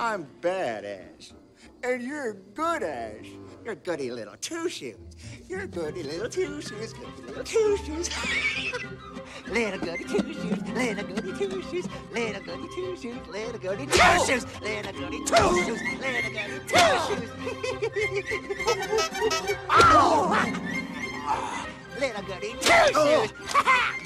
I'm bad Ash. And you're good Ash. You're goody little two shoes. You're goody little two shoes, goody little two shoes. little goody two shoes, little goody two shoes, little goody two shoes, little goody two shoes, little goody two shoes, little goody two shoes. oh! Little goody two shoes.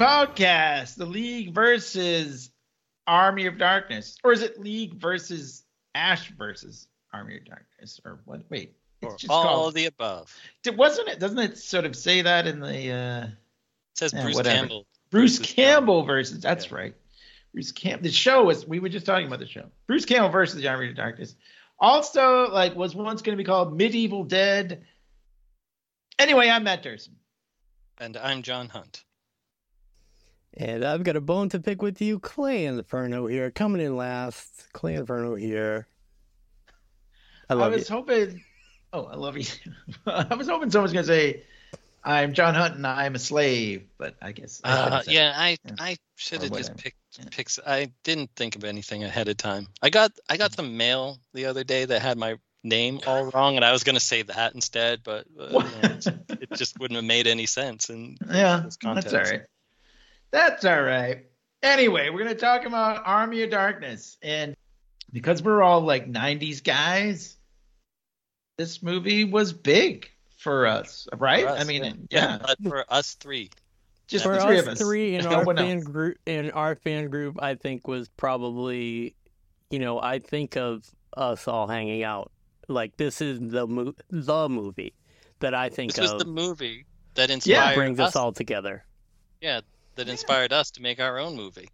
Podcast, the League versus Army of Darkness. Or is it League versus Ash versus Army of Darkness? Or what? Wait. Or just all called. of the above. Wasn't it? Doesn't it sort of say that in the uh It says Bruce whatever. Campbell. Bruce versus Campbell versus that's Yeah. right. Bruce Campbell. The show was we were just talking about the show. Bruce Campbell versus the Army of Darkness. Also, like was once going to be called Medieval Dead. Anyway, I'm Matt Durson. And I'm John Hunt. And I've got a bone to pick with you, Clay Inferno here, coming in last. Clay Inferno here. I I, was you. hoping. Oh, I love you. I was hoping someone was going to say, "I'm John Hunt and I'm a slave," but I guess. I Uh, yeah, I Yeah. I should have just picked Yeah. picks. I didn't think of anything ahead of time. I got I got some mail the other day that had my name all wrong, and I was gonna say that instead, but uh, you know, it just wouldn't have made any sense. And Yeah, this that's all context. right. That's all right. Anyway, we're gonna talk about Army of Darkness, and because we're all like '90s guys, this movie was big for us, right? for us, I mean, yeah, but for us three, just For the three us of us. three in our fan else. group, in our fan group, I think was probably, you know, I think of us all hanging out. Like this is the mo- the movie that I think this was of the movie that inspired Yeah, brings us. us all together. Yeah, that inspired us to make our own movie.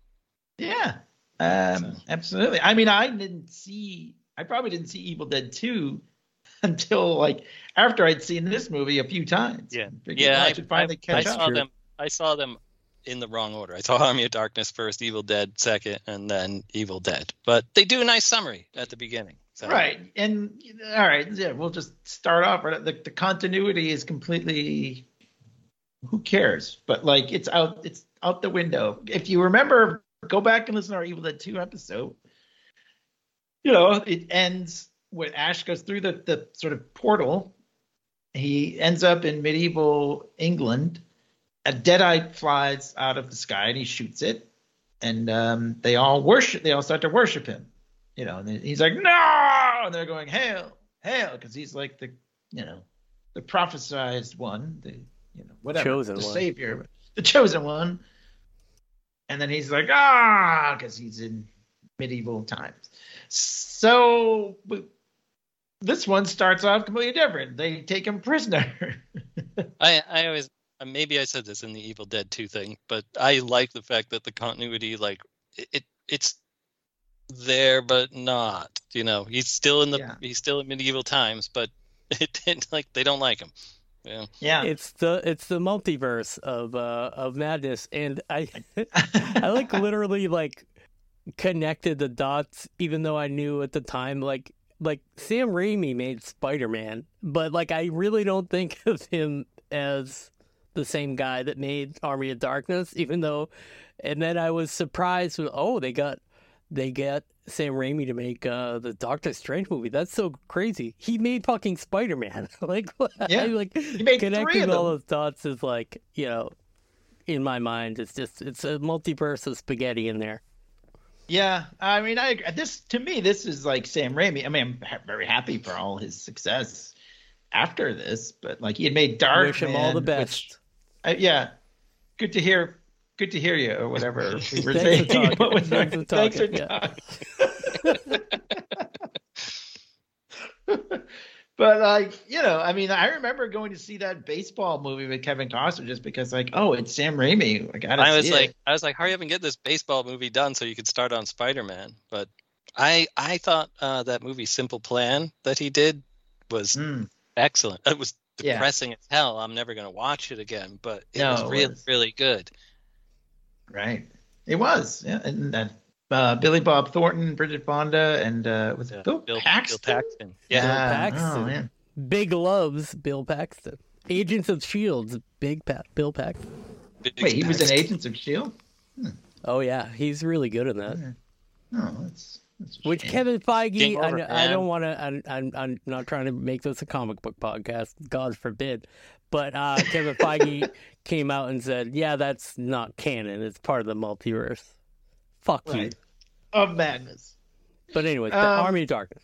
Yeah, um, absolutely. I mean, I didn't see. I probably didn't see Evil Dead 2 until like after I'd seen this movie a few times. Yeah. Figured, Yeah, well, I, I- should finally I catch That's up. saw them. I saw them in the wrong order. I saw Army of Darkness first, Evil Dead second, and then Evil Dead. But they do a nice summary at the beginning. So. Right, and all right, yeah, we'll just start off. Right, the, the continuity is completely. Who cares? But like, it's out. It's out the window. If you remember, go back and listen to our Evil Dead 2 episode. You know, it ends when Ash goes through the the sort of portal. He ends up in medieval England. A deadite flies out of the sky and he shoots it, and um, they all worship. They all start to worship him you know, and he's like, no, and they're going, hail, hail, because he's like the, you know, the prophesized one, the, you know, whatever, Chosen the one. savior, the chosen one. And then he's like, ah, because he's in medieval times. So this one starts off completely different. They take him prisoner. I I always uh, maybe I said this in the Evil Dead 2 thing, but I like the fact that the continuity like it, it it's there but not. You know, he's still in the Yeah. he's still in medieval times, but it didn't like they don't like him. Yeah. yeah. It's the it's the multiverse of uh of madness, and I I like literally like connected the dots, even though I knew at the time like like Sam Raimi made Spider Man, but like I really don't think of him as the same guy that made Army of Darkness, even though. And then I was surprised with oh they got they get Sam Raimi to make uh, the Doctor Strange movie. That's so crazy. He made fucking Spider Man. like Yeah. I, like He made three connecting of all those dots is like you know in my mind it's just it's a multiverse of spaghetti in there. Yeah, I mean, I this to me this is like Sam Raimi. I mean, I'm ha- very happy for all his success after this, but like he had made Dark. Wish him all the best. uh, yeah, good to hear good to hear you or whatever we were Thanks saying. for. What was Thanks that? for Thanks for talking, yeah. but like you know, I mean, I remember going to see that baseball movie with Kevin Costner just because like, oh, it's Sam Raimi. I gotta I was see like, it. I was like, hurry up and get this baseball movie done so you could start on Spider-Man. But I, I thought uh, that movie Simple Plan that he did was Mm, excellent. It was Yeah. depressing as hell. I'm never gonna watch it again, but it No, was it really, was. really good. Right. It was, yeah, and that uh, Billy Bob Thornton, Bridget Fonda, and uh, was it Yeah, Bill, Bill Paxton? Bill Paxton. Bill Yeah. Paxton. Oh, man. Big loves Bill Paxton. Agents of Shields, Big pa- Bill Paxton. Big Wait, he was in Agents of Shield. Oh yeah, he's really good in that. Oh, that's, that's Which shame. Kevin Feige, Game I, I don't want to. I'm, I'm I'm not trying to make this a comic book podcast. God forbid. But uh, Kevin Feige came out and said, "Yeah, that's not canon. It's part of the multiverse." Fuck you. Of madness. But anyway, the Um, Army of Darkness.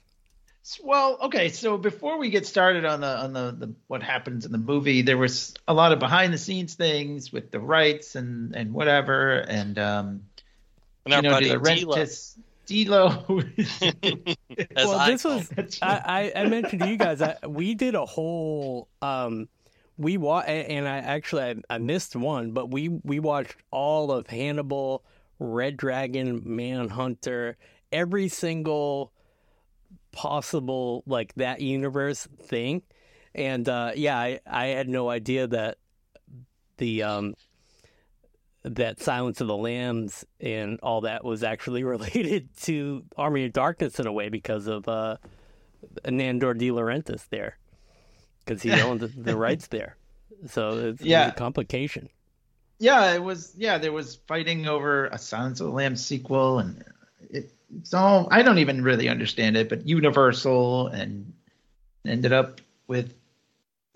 Well, okay. So before we get started on the on the, the what happens in the movie, there was a lot of behind the scenes things with the rights and and whatever, and um, And our you know, buddy the D-Lo. Rentis D'Lo. Well, I this was I, I, I mentioned to you guys I, we did a whole um we wa- and I actually I, I missed one but we we watched all of Hannibal, Red Dragon, Manhunter, every single possible like that universe thing. And uh yeah, I, I had no idea that the um that Silence of the Lambs and all that was actually related to Army of Darkness in a way because of uh, Nandor De Laurentiis there, because he owned the, the rights there. So it's, Yeah. a complication. yeah, it was. Yeah, there was fighting over a Silence of the Lambs sequel, and it, it's all. I don't even really understand it, but Universal and ended up with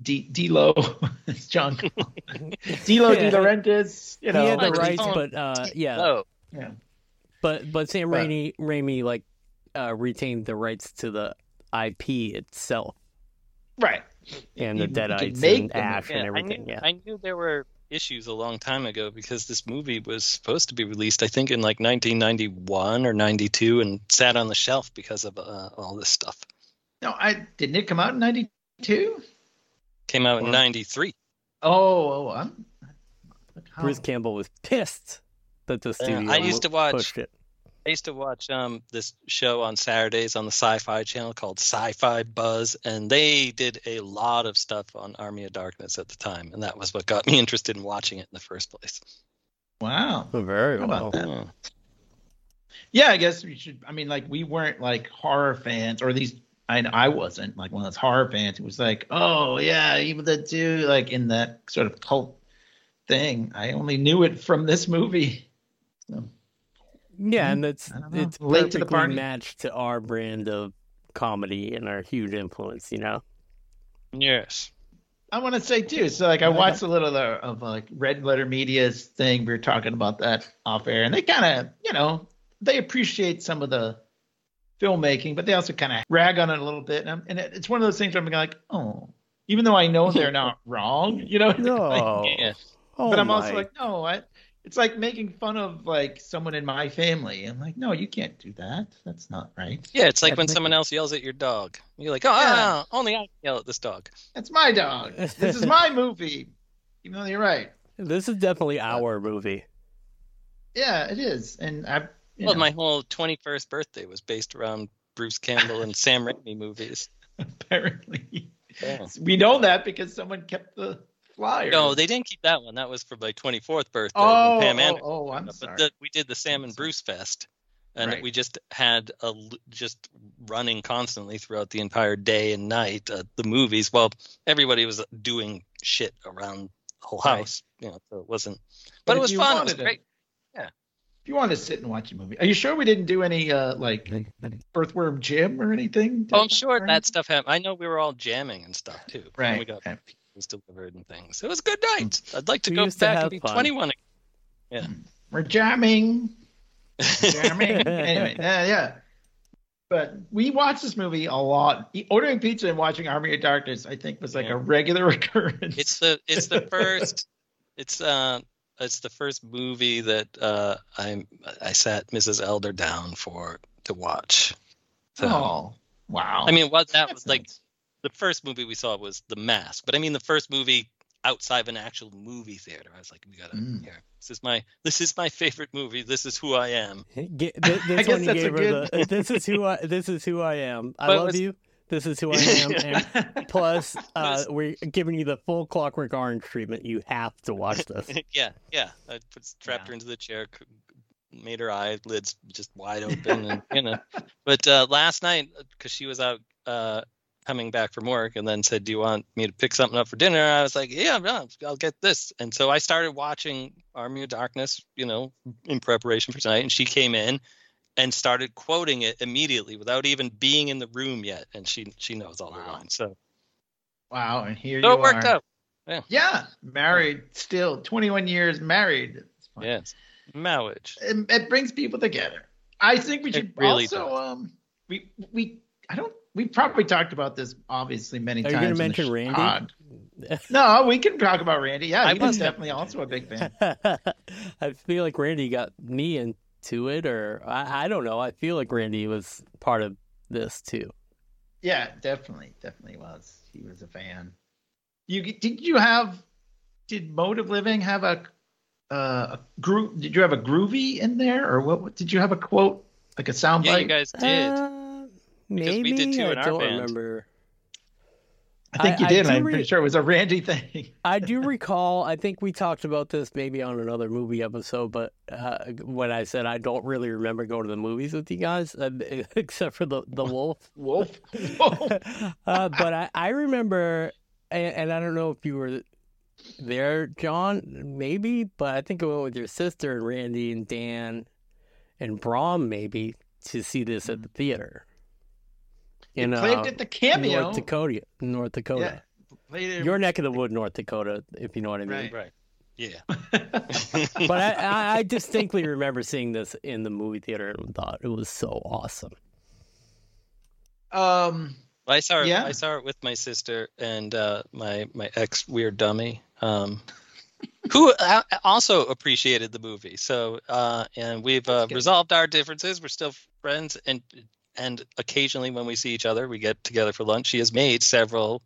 D D'Lo, it's John D'Lo Yeah. De Laurentiis. You know, he had the like, rights, but uh, yeah, Oh, yeah. but but Sam But- Raimi, Raimi like uh, retained the rights to the IP itself Right. And the You- you could Deadites and them. Ash yeah, and I everything. knew, yeah, I knew there were issues a long time ago because this movie was supposed to be released, I think, in like 1991 or 92, and sat on the shelf because of uh, all this stuff. No, I didn't it come out in '92? Came out in '93. Oh, oh, I'm. how- Bruce Campbell was pissed that the Yeah, studio I used to watch- pushed it. I used to watch um this show on Saturdays on the Sci-Fi Channel called Sci-Fi Buzz, and they did a lot of stuff on Army of Darkness at the time, and that was what got me interested in watching it in the first place. Wow. Very How well. Yeah. Yeah, I guess we should. I mean, like we weren't like horror fans, or these. least I I wasn't like one of those horror fans. It was like, oh yeah, Evil the dude like in that sort of cult thing. I only knew it from this movie. So, Yeah, hmm? and it's I don't know. it's Late to the perfectly party. matched to our brand of comedy and our huge influence. You know, Yes. I want to say too. So like I watched a little of, of like Red Letter Media's thing. We were talking about that off air, and they kind of, you know, they appreciate some of the filmmaking, but they also kind of rag on it a little bit. And, I'm, and it, it's one of those things where I'm like, oh, even though I know they're not wrong, you know. no, like, Yeah. oh but I'm also like, no, I. It's like making fun of like someone in my family. I'm like, no, you can't do that. That's not right. Yeah, it's like That's when me. someone else yells at your dog. You're like, oh, Yeah. Oh, oh, only I can yell at this dog. That's my dog. This is my movie. Even though you're right. this is definitely our movie. Yeah, it is. And I. Well, know, my whole 21st birthday was based around Bruce Campbell and Sam Raimi movies. apparently. Yeah. We know that because someone kept the flyer. No, they didn't keep that one. That was for my 24th birthday. Oh, when Pam oh, Anderson oh, I'm but sorry. the, we did the Sam and. Bruce Fest, and Right. we just had a l- just running constantly throughout the entire day and night. Uh, the movies, well, everybody was doing shit around the whole Right. house, you know, so it wasn't. But But, it was fun. It was wanted to- great. If you want to sit and watch a movie, are you sure we didn't do any uh like Earthworm Jim or anything? Oh, I'm sure that stuff happened. I know we were all jamming and stuff too. and Right. We got right. pizzas delivered and things. It was a good night. I'd like to We go used to back and be fun. 21 We're jamming. again. Jamming. anyway, yeah, yeah. But we watched this movie a lot. Ordering pizza and watching Army of Darkness, I think, was like Yeah. a regular occurrence. It's the it's the first it's uh it's the first movie that uh, I I sat Mrs. Elder down for to watch. So, oh, wow. I mean, what that was like nice. The first movie we saw was The Mask, but I mean the first movie outside of an actual movie theater. I was like, we gotta Mm. here. This is my this is my favorite movie. This is who I am. Get, th- I this guess that's a good- the. This is who I. This is who I am. I But love was- you. This is who I am. And plus, uh, we're giving you the full Clockwork Orange treatment. You have to watch this. yeah, yeah. I put trapped Yeah. her into the chair, made her eyelids just wide open, and you know. But uh, last night, because she was out uh, coming back from work, and then said, "Do you want me to pick something up for dinner?" I was like, "Yeah, no, I'll get this." And so I started watching Army of Darkness, you know, in preparation for tonight. And she came in and started quoting it immediately without even being in the room yet, and she she knows all the lines. So, wow, and here so you it worked are. out. Yeah, yeah, married still, 21 years married. Yes, marriage. It, it brings people together. I think we should really also does. um we we I don't we probably talked about this obviously many times. Are you gonna mention Randy? pod. No, we can talk about Randy. Yeah, I he was was- definitely also a big fan. I feel like Randy got me into it, or I, I don't know. I feel like Randy was part of this too. Yeah, definitely, definitely was. He was a fan. You did you have did Mode of Living have a uh, a group? Did you have a groovy in there, or what? what- Did you have a quote like a soundbite? Yeah, you guys did. Uh, Because maybe we did too I in our don't band. remember. I think I- you did. I'm re- pretty sure it was a Randy thing. I do recall. I think we talked about this maybe on another movie episode, but uh, when I said I don't really remember going to the movies with you guys, uh, except for the the wolf. Wolf. Wolf. uh, but I, I remember, and, and I don't know if you were there, John, maybe, but I think I went with your sister and Randy and Dan and Brom maybe to see this at the theater. In It played uh, at the cameo. North Dakota, North Dakota. Played it- Your neck of the wood, North Dakota, if you know what I mean. Right. Right. Yeah. But I, I, I distinctly remember seeing this in the movie theater and thought it was so awesome. um. I saw it. Yeah. I saw it with my sister and uh, my my ex weird dummy, um, who also appreciated the movie. So uh, and we've uh, resolved our differences. We're still friends, and and occasionally when we see each other, we get together for lunch. She has made several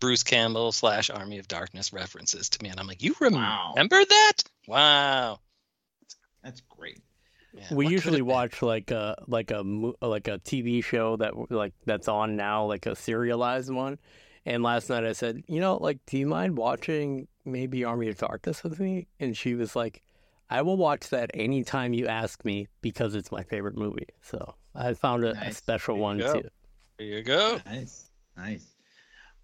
Bruce Campbell slash Army of Darkness references to me, and I'm like, you Wow. remember that? Wow. That's great. Yeah, we usually have been? watch like a like a like a TV show that like that's on now, like a serialized one. And last night I said, you know, like, do you mind watching maybe Army of Darkness with me? And she was like, I will watch that anytime you ask me because it's my favorite movie. So I found a, a special There one go. too. There you go. Nice. Nice.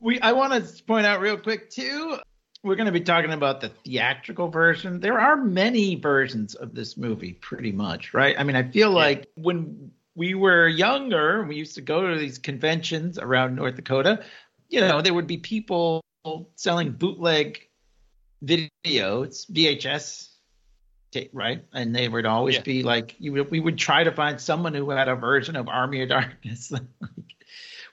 We I want to point out real quick too. We're going to be talking about the theatrical version. There are many versions of this movie, pretty much, right? I mean, I feel Yeah. like when we were younger, we used to go to these conventions around North Dakota. You know, there would be people selling bootleg videos, VHS, tape, right? And they would always Yeah. be like, you we would try to find someone who had a version of Army of Darkness. like,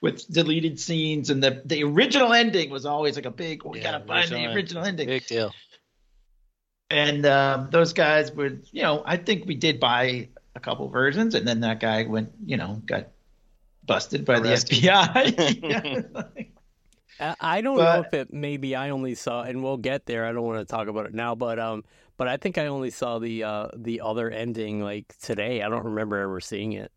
with deleted scenes and the the original ending was always like a big we Yeah, gotta find the original original ending Big deal. and um, those guys would you know i think we did buy a couple versions and then that guy went you know got busted by Arrested. the fbi I I don't know if it maybe I only saw, and we'll get there. I don't want to talk about it now, but um, but I think I only saw the uh the other ending like today. I don't remember ever seeing it.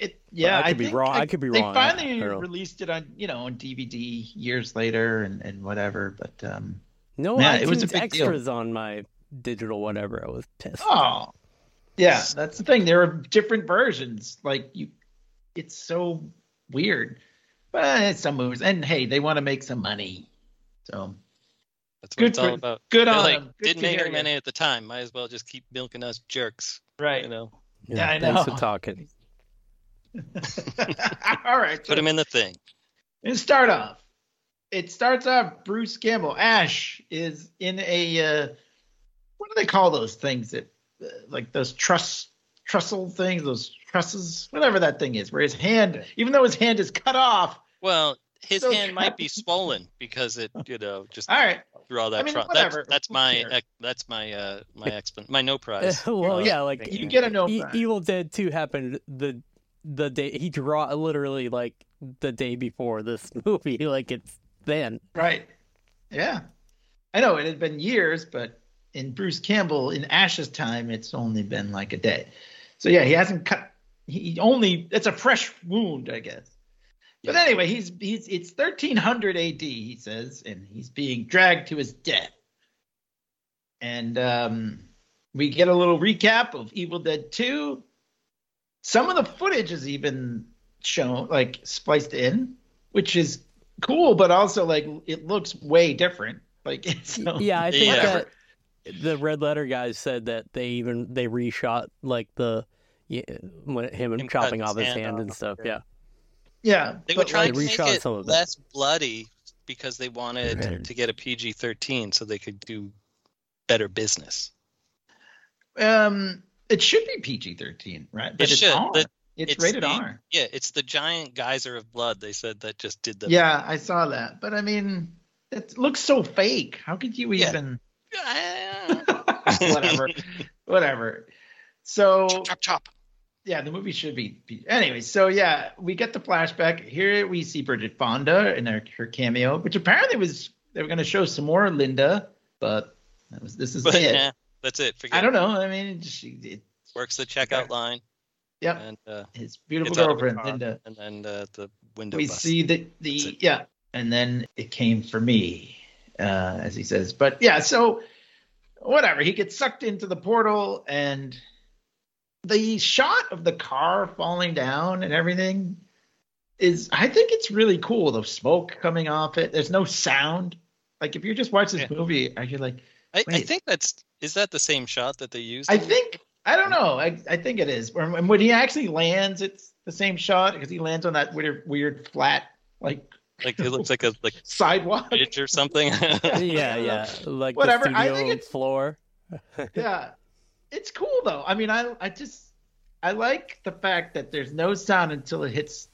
it, yeah I could be wrong- I could be they wrong. I- I finally released it on you know on dvd years later and and whatever but um No iTunes it was a big deal. extras on my digital whatever. I was pissed. Oh, yeah, that's the thing. There are different versions. Like you, it's so weird. But some movies, and hey, they want to make some money. So That's what Good it's all about. good They're on like, them. Good didn't make any money at the time. Might as well just keep milking us jerks. right. You know, yeah, I know. Thanks for talking. All right. put them in the thing. And start off. It starts off. Bruce Campbell, Ash, is in a uh, what do they call those things that uh, like those truss trussel things, those trusses, whatever that thing is, where his hand, even though his hand is cut off. Well, his So hand might be swollen because it, you know, just All right. Draw that I mean, front. whatever. That's, that's my cares? ex- that's my uh my explan my no prize. well, Uh, yeah, like thank You get a no E- prize. Evil Dead Two happened the the day he draw literally like the day before this movie. Like it's then. Right. Yeah. I know it had been years, but in Bruce Campbell in Ash's time, it's only been like a day. So yeah, he hasn't cut. He only it's a fresh wound, I guess. But anyway, he's he's it's 1300 AD, he says, and he's being dragged to his death. And um, we get a little recap of Evil Dead 2. Some of the footage is even shown, like spliced in, which is cool, but also like it looks way different. Like so, Yeah, I think Yeah. that the Red Letter guys said that they even they reshot like the yeah, when him, Him chopping off his his hand hand and stuff. yeah. Yeah. Yeah. They were but, trying like, to make it some of less bloody because they wanted Right. to get a PG-13 so they could do better business. um, it should be PG-13, right? But It it's should. R. The- it's, it's rated the- R. Yeah, it's the giant geyser of blood they said that just did the Yeah, I saw that, but I mean, it looks so fake. How could you Yeah. even? Whatever, whatever. So chop chop chop. Yeah, the movie should be. be- Anyway, so yeah, we get the flashback. Here we see Bridget Fonda in her, her cameo, which apparently was they were going to show some more Linda, but that was this is But it. yeah, that's it. Forget I don't know. I mean, it, she, it, Works the checkout line yep, and uh, his beautiful gets out of the girlfriend Linda. and then uh, the window. we see the the yeah, and then it came for me, uh, as he says. But yeah, so whatever. He gets sucked into the portal, and the shot of the car falling down and everything is, I think it's really cool. The smoke coming off it. There's no sound. Like if you just watch this Yeah. movie, I you're like, I, I think that's is that the same shot that they used? I think I don't know. I, I think it is. When, when he actually lands, it's the same shot because he lands on that weird, weird flat like like it looks like a like sidewalk. bridge or something. Yeah, yeah. Like Whatever, the I think it's- floor. yeah, it's cool though. I mean, I I just I like the fact that there's no sound until it hits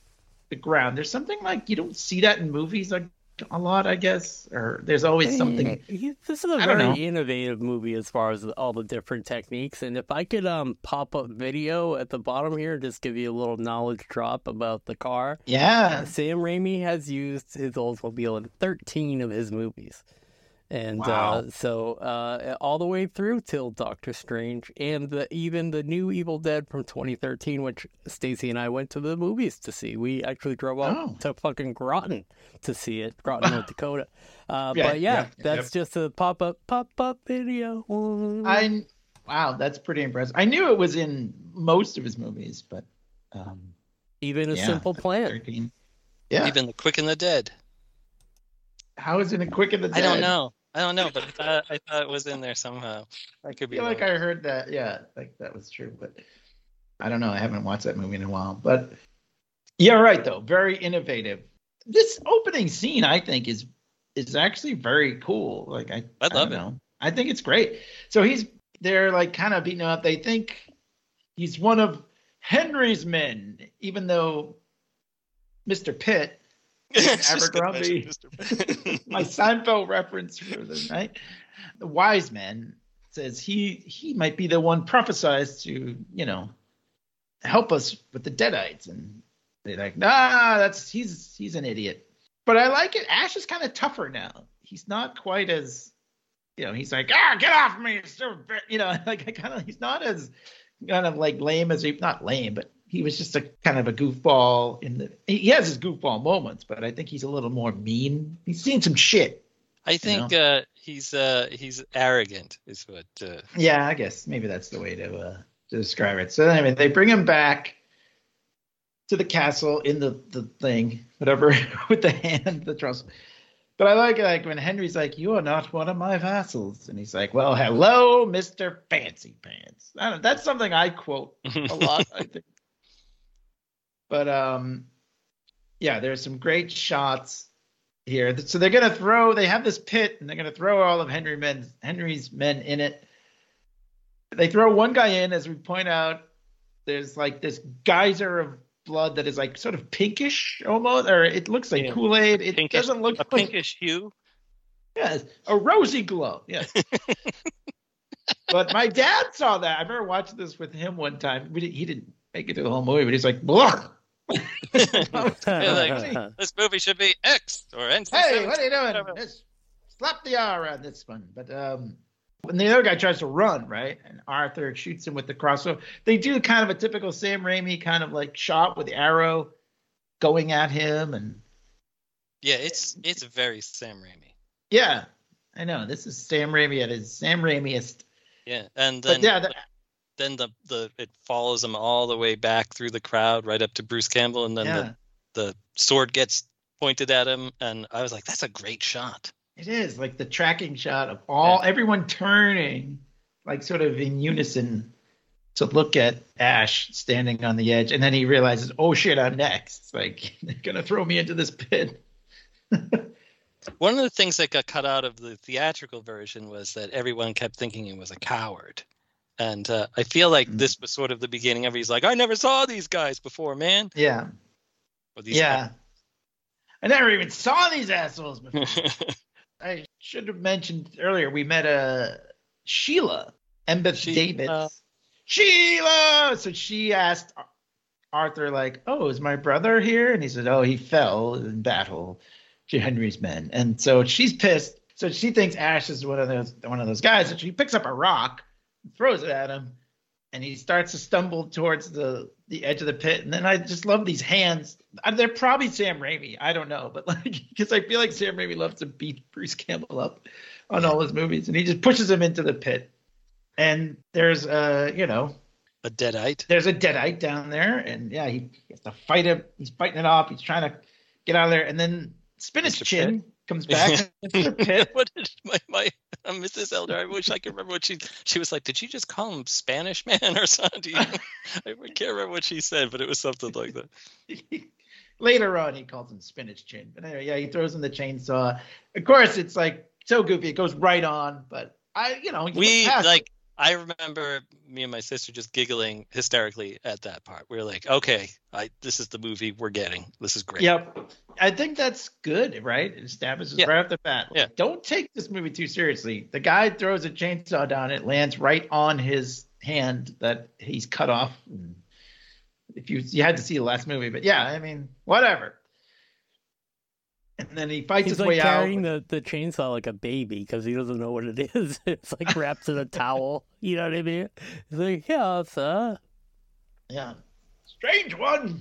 the ground. There's something like you don't see that in movies like a lot, I guess, or there's always something. This is a very innovative movie as far as all the different techniques. And if I could um pop up video at the bottom here, just give you a little knowledge drop about the car. Yeah, Sam Raimi has used his Oldsmobile in 13 of his movies. And Wow. uh, so uh, all the way through till Doctor Strange and the, even the new Evil Dead from 2013, which Stacy and I went to the movies to see. We actually drove up Oh. to fucking Groton to see it, Groton, North Dakota. Uh, Yeah, but yeah, yeah, that's just a pop up pop up video. I wow, that's pretty impressive. I knew it was in most of his movies, but um, even a yeah, simple plan. 13. Yeah, Even the Quick and the Dead. how is it a quick in the Dead? I don't know. I don't know, but I thought, I thought it was in there somehow. I could I be feel like wrong. I heard that. Yeah, like that was true, but I don't know. I haven't watched that movie in a while. But yeah, right though. Very innovative. This opening scene, I think, is is actually very cool. Like I, I love don't it. Know. I think it's great. So he's they're like kind of beating him up. They think he's one of Henry's men, even though Mr. Pitt It's just gonna Abercrombie. my Seinfeld reference for the night. The wise man says he he might be the one prophesized to you know help us with the Deadites, and they're like, nah, that's he's he's an idiot. But I like it. Ash is kind of tougher now. He's not quite as you know. He's like, ah, get off me, you know, like I kind of he's not as kind of like lame as he not lame, but he was just a kind of a goofball in the he has his goofball moments, but I think he's a little more mean. He's seen some shit. I think uh, he's uh, he's arrogant, is what. Uh, Yeah, I guess maybe that's the way to uh, to describe it. So anyway, they bring him back to the castle in the the thing, whatever, with the hand, the trust. But I like like when Henry's like, "You are not one of my vassals," and he's like, "Well, hello, Mister Fancy Pants." I don't, that's something I quote a lot, I think. But um, yeah, there's some great shots here. So they're gonna throw. They have this pit, and they're gonna throw all of Henry men's Henry's men in it. They throw one guy in, as we point out. There's like this geyser of blood that is like sort of pinkish almost, or it looks like Yeah. Kool Aid. It Pinkish- doesn't look a like pinkish hue. Yes, a rosy glow. Yes. but my dad saw that. I remember watching this with him one time. We did, he didn't make it through the whole movie, but he's like, "Blah." They're like, this movie should be X or NC. hey, what are you doing? Just slap the R on this one. But um, when the other guy tries to run, right, and Arthur shoots him with the crossbow, they do kind of a typical Sam Raimi kind of like shot with the arrow going at him, and Yeah, it's it's very Sam Raimi. yeah, I know this is Sam Raimi at his Sam Raimiest. Yeah, and But then yeah, the, then the the it follows him all the way back through the crowd right up to Bruce Campbell, and then yeah, the the sword gets pointed at him, and I was like, that's a great shot. it is like the tracking shot of all everyone turning, like sort of in unison. To look at Ash standing on the edge, and then he realizes, "Oh shit, I'm next! It's like they're gonna throw me into this pit." One of the things that got cut out of the theatrical version was that everyone kept thinking he was a coward. And uh, I feel like Mm. this was sort of the beginning of. He's like, I never saw these guys before, man. Yeah, Or these yeah. I never even saw these assholes before. I should have mentioned earlier. We met a Sheila Embeth Sheila. Davidtz. Sheila. So she asked Arthur, like, "Oh, is my brother here?" And he said, "Oh, he fell in battle to Henry's men." And so she's pissed. So she thinks Ash is one of those one of those guys. And she picks up a rock, throws it at him, and he starts to stumble towards the the edge of the pit. And then I just love these hands. They're probably Sam Raimi. I don't know, but like because I feel like Sam Raimi loves to beat Bruce Campbell up on all his movies, and he just pushes him into the pit. And there's uh, you know, a deadite. there's a deadite down there, and yeah, he, he has to fight him. He's fighting it off. He's trying to get out of there, and then Spinach Mr. Chin comes back. What did my, my uh, Mrs. Elder? I wish I could remember what she she was like. Did she just call him Spanish man or something? I can't remember what she said, but it was something like that. Later on, he calls him Spinach Chin. But anyway, yeah, he throws in the chainsaw. Of course, it's like so goofy. It goes right on, but I, you know, you We like. I remember me and my sister just giggling hysterically at that part. We were like, "Okay, I this is the movie we're getting. This is great." Yep. I think that's good, right? It establishes Yeah. right off the bat. Yeah. Don't take this movie too seriously. The guy throws a chainsaw down, it lands right on his hand that he's cut off. If you you had to see the last movie, but yeah, I mean, whatever. And then he fights He's his like way carrying out. the, the chainsaw like a baby because he doesn't know what it is. It's like wrapped in a towel. You know what I mean? He's like, yeah, it's uh, Yeah. Strange one.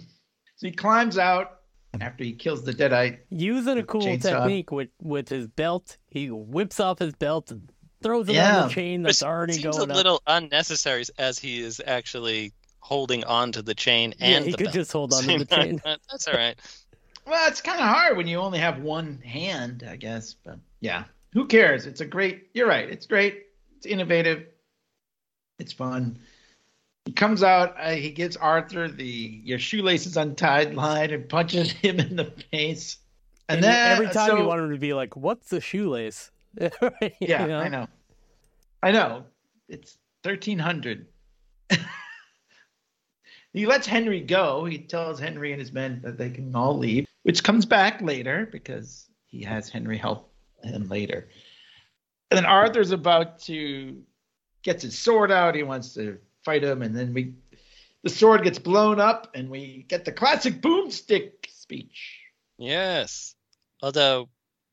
So he climbs out after he kills the deadite. using a cool Chainsaw. technique with with his belt. He whips off his belt and throws it on the chain Which that's already seems going a up. little unnecessary as he is actually holding on to the chain yeah, and he the could belt. just hold on to the chain. That's all right. Well, it's kind of hard when you only have one hand, I guess. But yeah, who cares? It's a great. You're right. It's great. It's innovative. It's fun. He comes out. Uh, he gives Arthur the "your shoelace is untied" line and punches him in the face. And, And, then every time so, you want him to be like, "What's the shoelace?" Yeah, know? I know. I know. It's thirteen hundred. he lets Henry go. He tells Henry and his men that they can all leave, which comes back later because he has Henry help him later. And then Arthur's about to gets his sword out. He wants to fight him, and then we the sword gets blown up, and we get the classic boomstick speech. Yes. Although,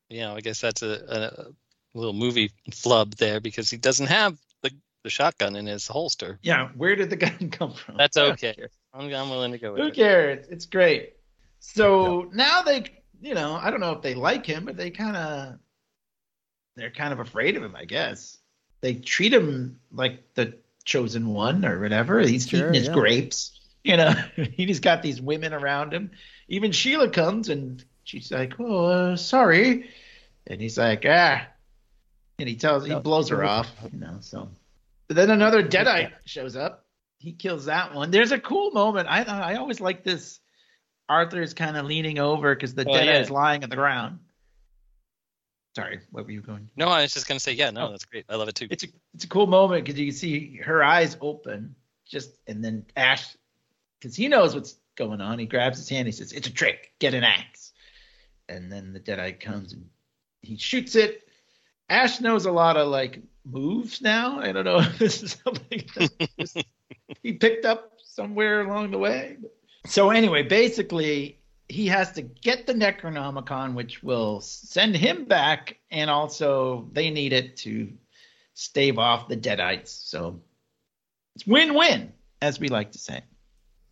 you know, I guess that's a, a little movie flub there because he doesn't have the, the shotgun in his holster. Yeah, where did the gun come from? That's okay. I'm, I'm willing to go with Who it. cares? It's great. So now they, you know, I don't know if they like him, but they kind of, they're kind of afraid of him, I guess. They treat him like the chosen one or whatever. He's Sure, eating his yeah. grapes. You know, he's got these women around him. Even Sheila comes and she's like, "Oh, uh, sorry," and he's like, "Ah," and he tells, he blows her off. You know, so. But then another Deadite shows up. He kills that one. There's a cool moment. I I always like this. Arthur's kind of leaning over because the Oh, Deadite yeah. is lying on the ground. Sorry, what were you going? No, I was just going to say, yeah, no, Oh. that's great. I love it too. It's a it's a cool moment because you can see her eyes open, just and then Ash, because he knows what's going on. He grabs his hand. He says, "It's a trick. Get an axe." And then the Deadite comes and he shoots it, Ash knows a lot of like moves now. I don't know if this is something he picked up somewhere along the way. So anyway, basically he has to get the Necronomicon, which will send him back, and also they need it to stave off the Deadites. So it's win-win, as we like to say.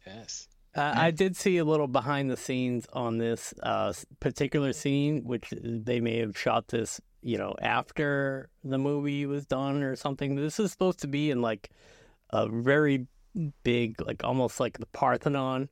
Yes. Uh, I did see a little behind the scenes on this uh, particular scene, which they may have shot this, you know, after the movie was done or something. This is supposed to be in like a very big, like almost like the Parthenon,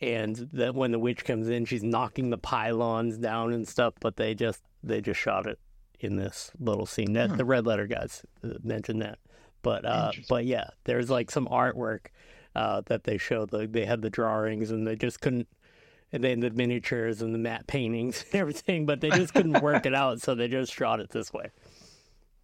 and that when the witch comes in, she's knocking the pylons down and stuff. But they just they just shot it in this little scene. That Hmm. the red letter guys uh, mentioned that, but uh, but yeah, there's like some artwork uh, that they showed. Like they had the drawings and they just couldn't, and then the miniatures and the matte paintings and everything, but they just couldn't work it out, so they just shot it this way.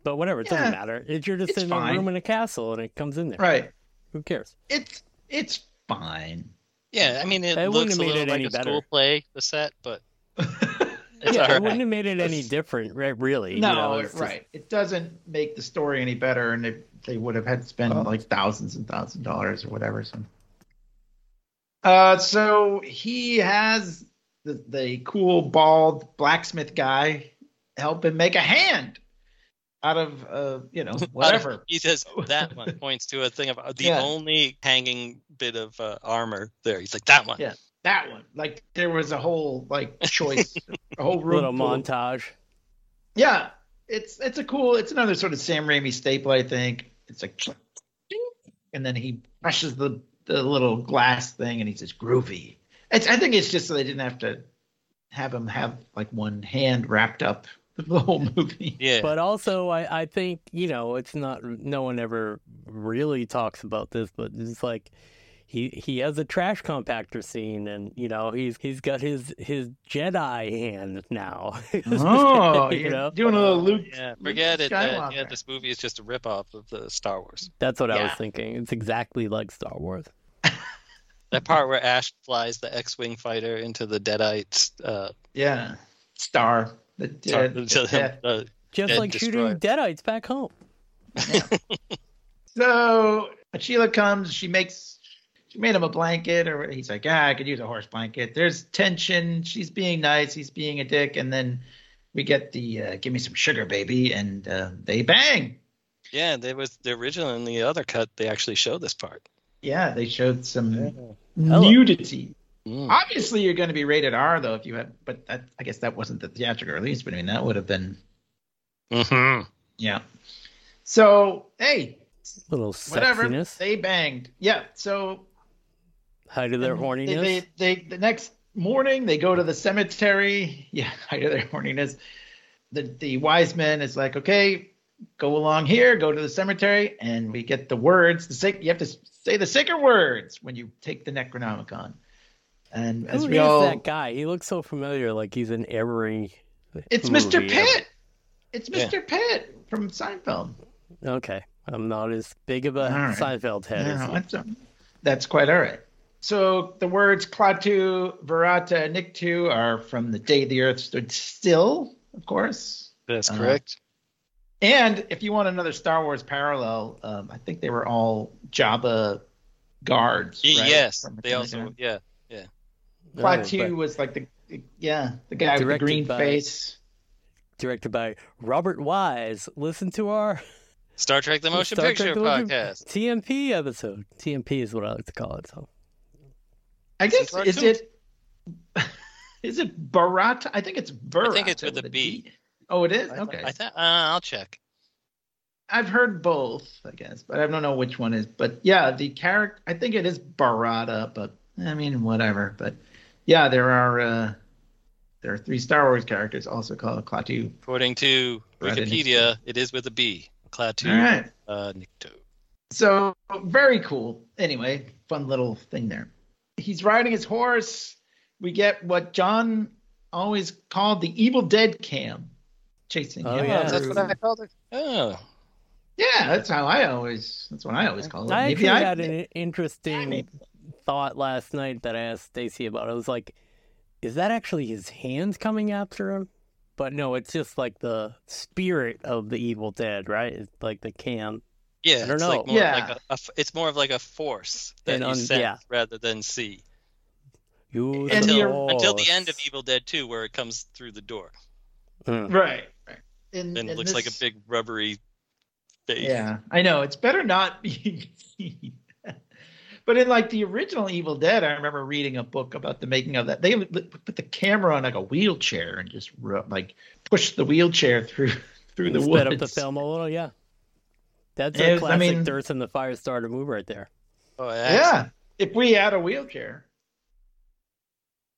But whatever, it Yeah, doesn't matter. It's you're just in fine. a room in a castle and it comes in there. Right. Who cares? It's it's fine. Yeah, I mean, it It wouldn't looks have a made little it like any a better. school play, the set, but it's yeah, all it right. wouldn't have made it any different, right? Really? you no, know, just- right. It doesn't make the story any better, and if they would have had to spend Oh. like thousands and thousands of dollars or whatever. So, uh, so he has the the cool bald blacksmith guy help him make a hand out of uh, you know, whatever. He says that one points to a thing of uh, the Yeah. only hanging bit of uh, armor there. He's like that one. Yeah. that one. Like there was a whole like choice, a whole room little full of- montage. Yeah, it's it's a cool. It's another sort of Sam Raimi staple, I think. It's like, and then he presses the the little glass thing, and he says groovy. It's I think it's just so they didn't have to have him have like one hand wrapped up the whole movie. Yeah. But also, I, I think, you know, it's not, no one ever really talks about this, but it's like he, he has a trash compactor scene and, you know, he's, he's got his, his Jedi hand now. Oh, you you're know, doing a little Luke. yeah, Luke forget it. Uh, yeah, this movie is just a ripoff of the Star Wars. that's what I was thinking. It's exactly like Star Wars. That part where Ash flies the X-wing fighter into the Deadites. Uh, Yeah, star. The tar- dead, to- dead. uh, Just Dead like shooting Deadites back home. So Sheila comes, she makes she made him a blanket, or he's like, ah, I could use a horse blanket. There's tension. She's being nice, he's being a dick, and then we get the uh, give me some sugar, baby, and uh, they bang. yeah, there was the original and the other cut. They actually show this part. Yeah, they showed some Hello. nudity. Mm. Obviously, you're going to be rated R though if you had, but that, I guess that wasn't the theatrical release. But I mean, that would have been hmm yeah. So hey, Little whatever, sexiness. they banged. Yeah. So Height of their And horniness. They, they, they, the next morning, they go to the cemetery. Yeah, height of their horniness. The, the wise man is like, okay, go along here, go to the cemetery, and we get the words. The sick, you have to say the sacred words when you take the Necronomicon. And as Who we is all, that guy? He looks so familiar, like he's in every. it's Mr. ever. Pitt. It's Yeah. Mr. Pitt from Seinfeld. Okay, I'm not as big of a right. Seinfeld head as No, you. that's, um, that's quite all right. So the words Klaatu, Verata, and Nikto are from the day the earth stood still, of course. That's Uh, correct. And if you want another Star Wars parallel, um, I think they were all Jabba guards. Right? yes, From they also the Jedi. yeah. Klaatu Oh, was like the yeah the guy with the green by- face. directed by Robert Wise. Listen to our Star Trek: The Motion Star Trek Picture The Motion- podcast. TMP episode. TMP is what I like to call it. So I guess a is it is it Barata? I think it's Barata. I think it's with a B. D. Oh, it is. Okay. I thought uh, I'll check. I've heard both, I guess, but I don't know which one is. But yeah, the character, I think it is Barada, but I mean, whatever. But yeah, there are uh, there are three Star Wars characters also called Klaatu. According to Wikipedia, it is with a B. Klaatu All right. uh, Nikto. So very cool. Anyway, fun little thing there. He's riding his horse. We get what John always called the Evil Dead cam, chasing Oh, him. yeah. Oh, that's what I called it. Oh, Yeah, that's how I always. That's what I always call it. I Maybe actually I had an interesting thought last night that I asked Stacy about. I was like, is that actually his hands coming after him? but no, it's just like the spirit of the Evil Dead, right? It's like the can. Yeah, I don't it's know. like more Yeah. like a, a f- it's more of like a force that And you un- sense yeah. rather than see. You Until, until the end of Evil Dead 2 where it comes through the door Mm. Right. right. And, and it and looks like a big rubbery face. Yeah, I know. It's better not be seen. But in like the original Evil Dead, I remember reading a book about the making of that. They put the camera on like a wheelchair and just like push the wheelchair through through the Sped woods. up the film a little, yeah. That's It a was- I classic mean- Durst and the Firestarter move right there. Oh, Yeah, if we had a wheelchair.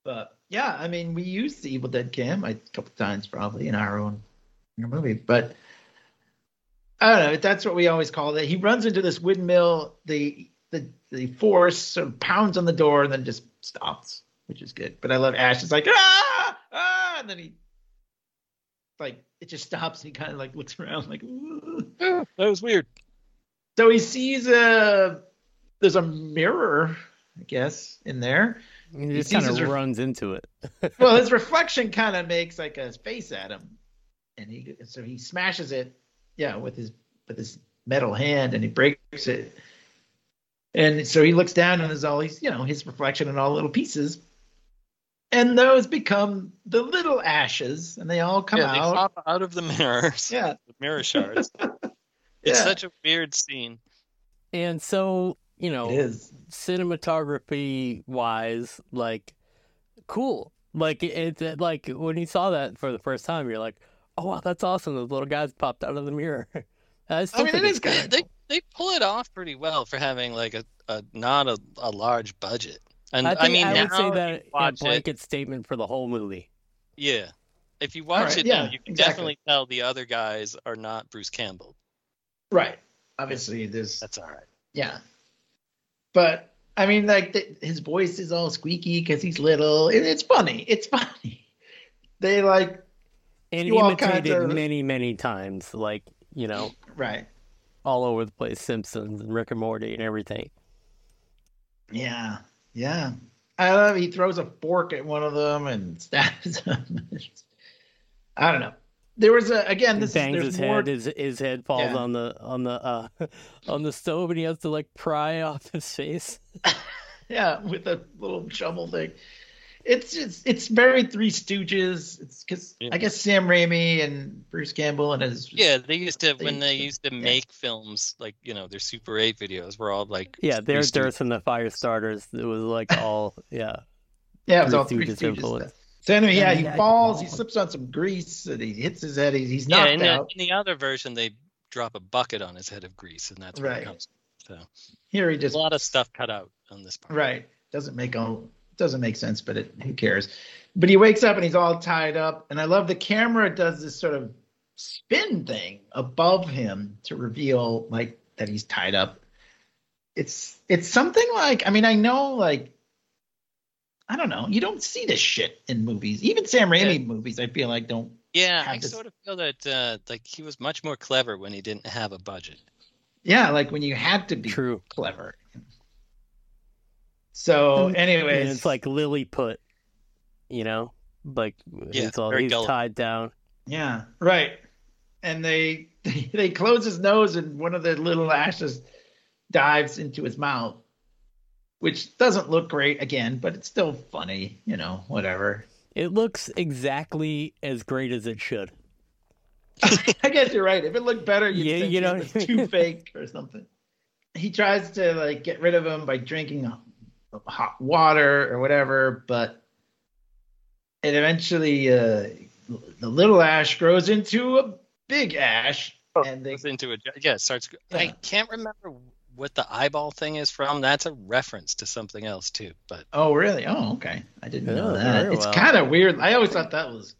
But yeah, I mean, we used the Evil Dead cam a couple times probably in our own in our movie, but I don't know. That's what we always call it. He runs into this windmill. The the the force sort of pounds on the door and then just stops, which is good. But I love Ash. It's like ah ah, and then he like it just stops and he kind of like looks around like. Yeah, that was weird. So he sees a there's a mirror, I guess, in there. He He just kind of his ref- runs into it. Well, his reflection kind of makes like a face at him, and he so he smashes it, yeah, with his with his metal hand, and he breaks it. And so he looks down, and there's all these, you know, his reflection in all little pieces, and those become the little ashes, and they all come yeah, they out. pop out of the mirrors. Yeah, The mirror shards. It's Yeah. such a weird scene. And so, you know, it is. cinematography wise, like cool. Like it, it uh, like when you saw that for the first time, you're like, "Oh wow, that's awesome!" Those little guys popped out of the mirror. I still mean, it's is kinda kinda They they pull it off pretty well for having like a, a not a, a large budget. And I I, mean, I would say that a watch it, blanket statement for the whole movie. yeah. If you watch right, it, yeah, now, you can exactly. definitely tell the other guys are not Bruce Campbell. Right. Obviously, there's That's all right. Yeah. But I mean, like the, his voice is all squeaky because he's little. It, it's funny. It's funny. They like And You all imitated of- many, many times, like you know, right. all over the place, Simpsons and Rick and Morty and everything. Yeah. Yeah. I love. He throws a fork at one of them and stabs him. I don't know. There was a again. He This is, bangs his more. head. His his head falls Yeah. on the on the uh, on the stove, and he has to like pry off his face. Yeah, with a little shovel thing. It's just it's very Three Stooges. It's because Yeah. I guess Sam Raimi and Bruce Campbell and his Yeah, they used to when They- they used to make films like you know their Super 8 videos were all like Yeah, Three they're Stooges. Durst and the Firestarters. It was like all yeah. Yeah, it was Three all Three Stooges Stooges influence. So anyway, yeah, he falls, he slips on some grease, and he hits his head. He's, he's Yeah, knocked in the, in the other version they drop a bucket on his head of grease and that's where Right. it comes. So Here he there's just a lot of stuff cut out on this part. right doesn't make all doesn't make sense, but it, who cares? But he wakes up and he's all tied up, and I love the camera does this sort of spin thing above him to reveal like that he's tied up. It's it's something like I mean I know like I don't know you don't see this shit in movies even Sam Raimi movies I feel like don't Yeah, have I this- sort of feel that uh, like he was much more clever when he didn't have a budget. Yeah, like when you had to be True. clever. So, And- anyways, And it's like Lily put, you know, like Yeah, it's all he's gullible. tied down. yeah, right. And they they close his nose, and one of the little ashes dives into his mouth, which doesn't look great again, but it's still funny, you know, whatever. It looks exactly as great as it should. I guess you're right. If it looked better, you'd Yeah, think you it know- was too fake or something. He tries to like get rid of him by drinking hot water or whatever, but it eventually uh, the little ash grows into a big ash, and they into a yeah, it starts. I can't remember what the eyeball thing is from. That's a reference to something else too. But oh really? Oh okay, I didn't know that. very It's well. kind of weird. I always thought that was it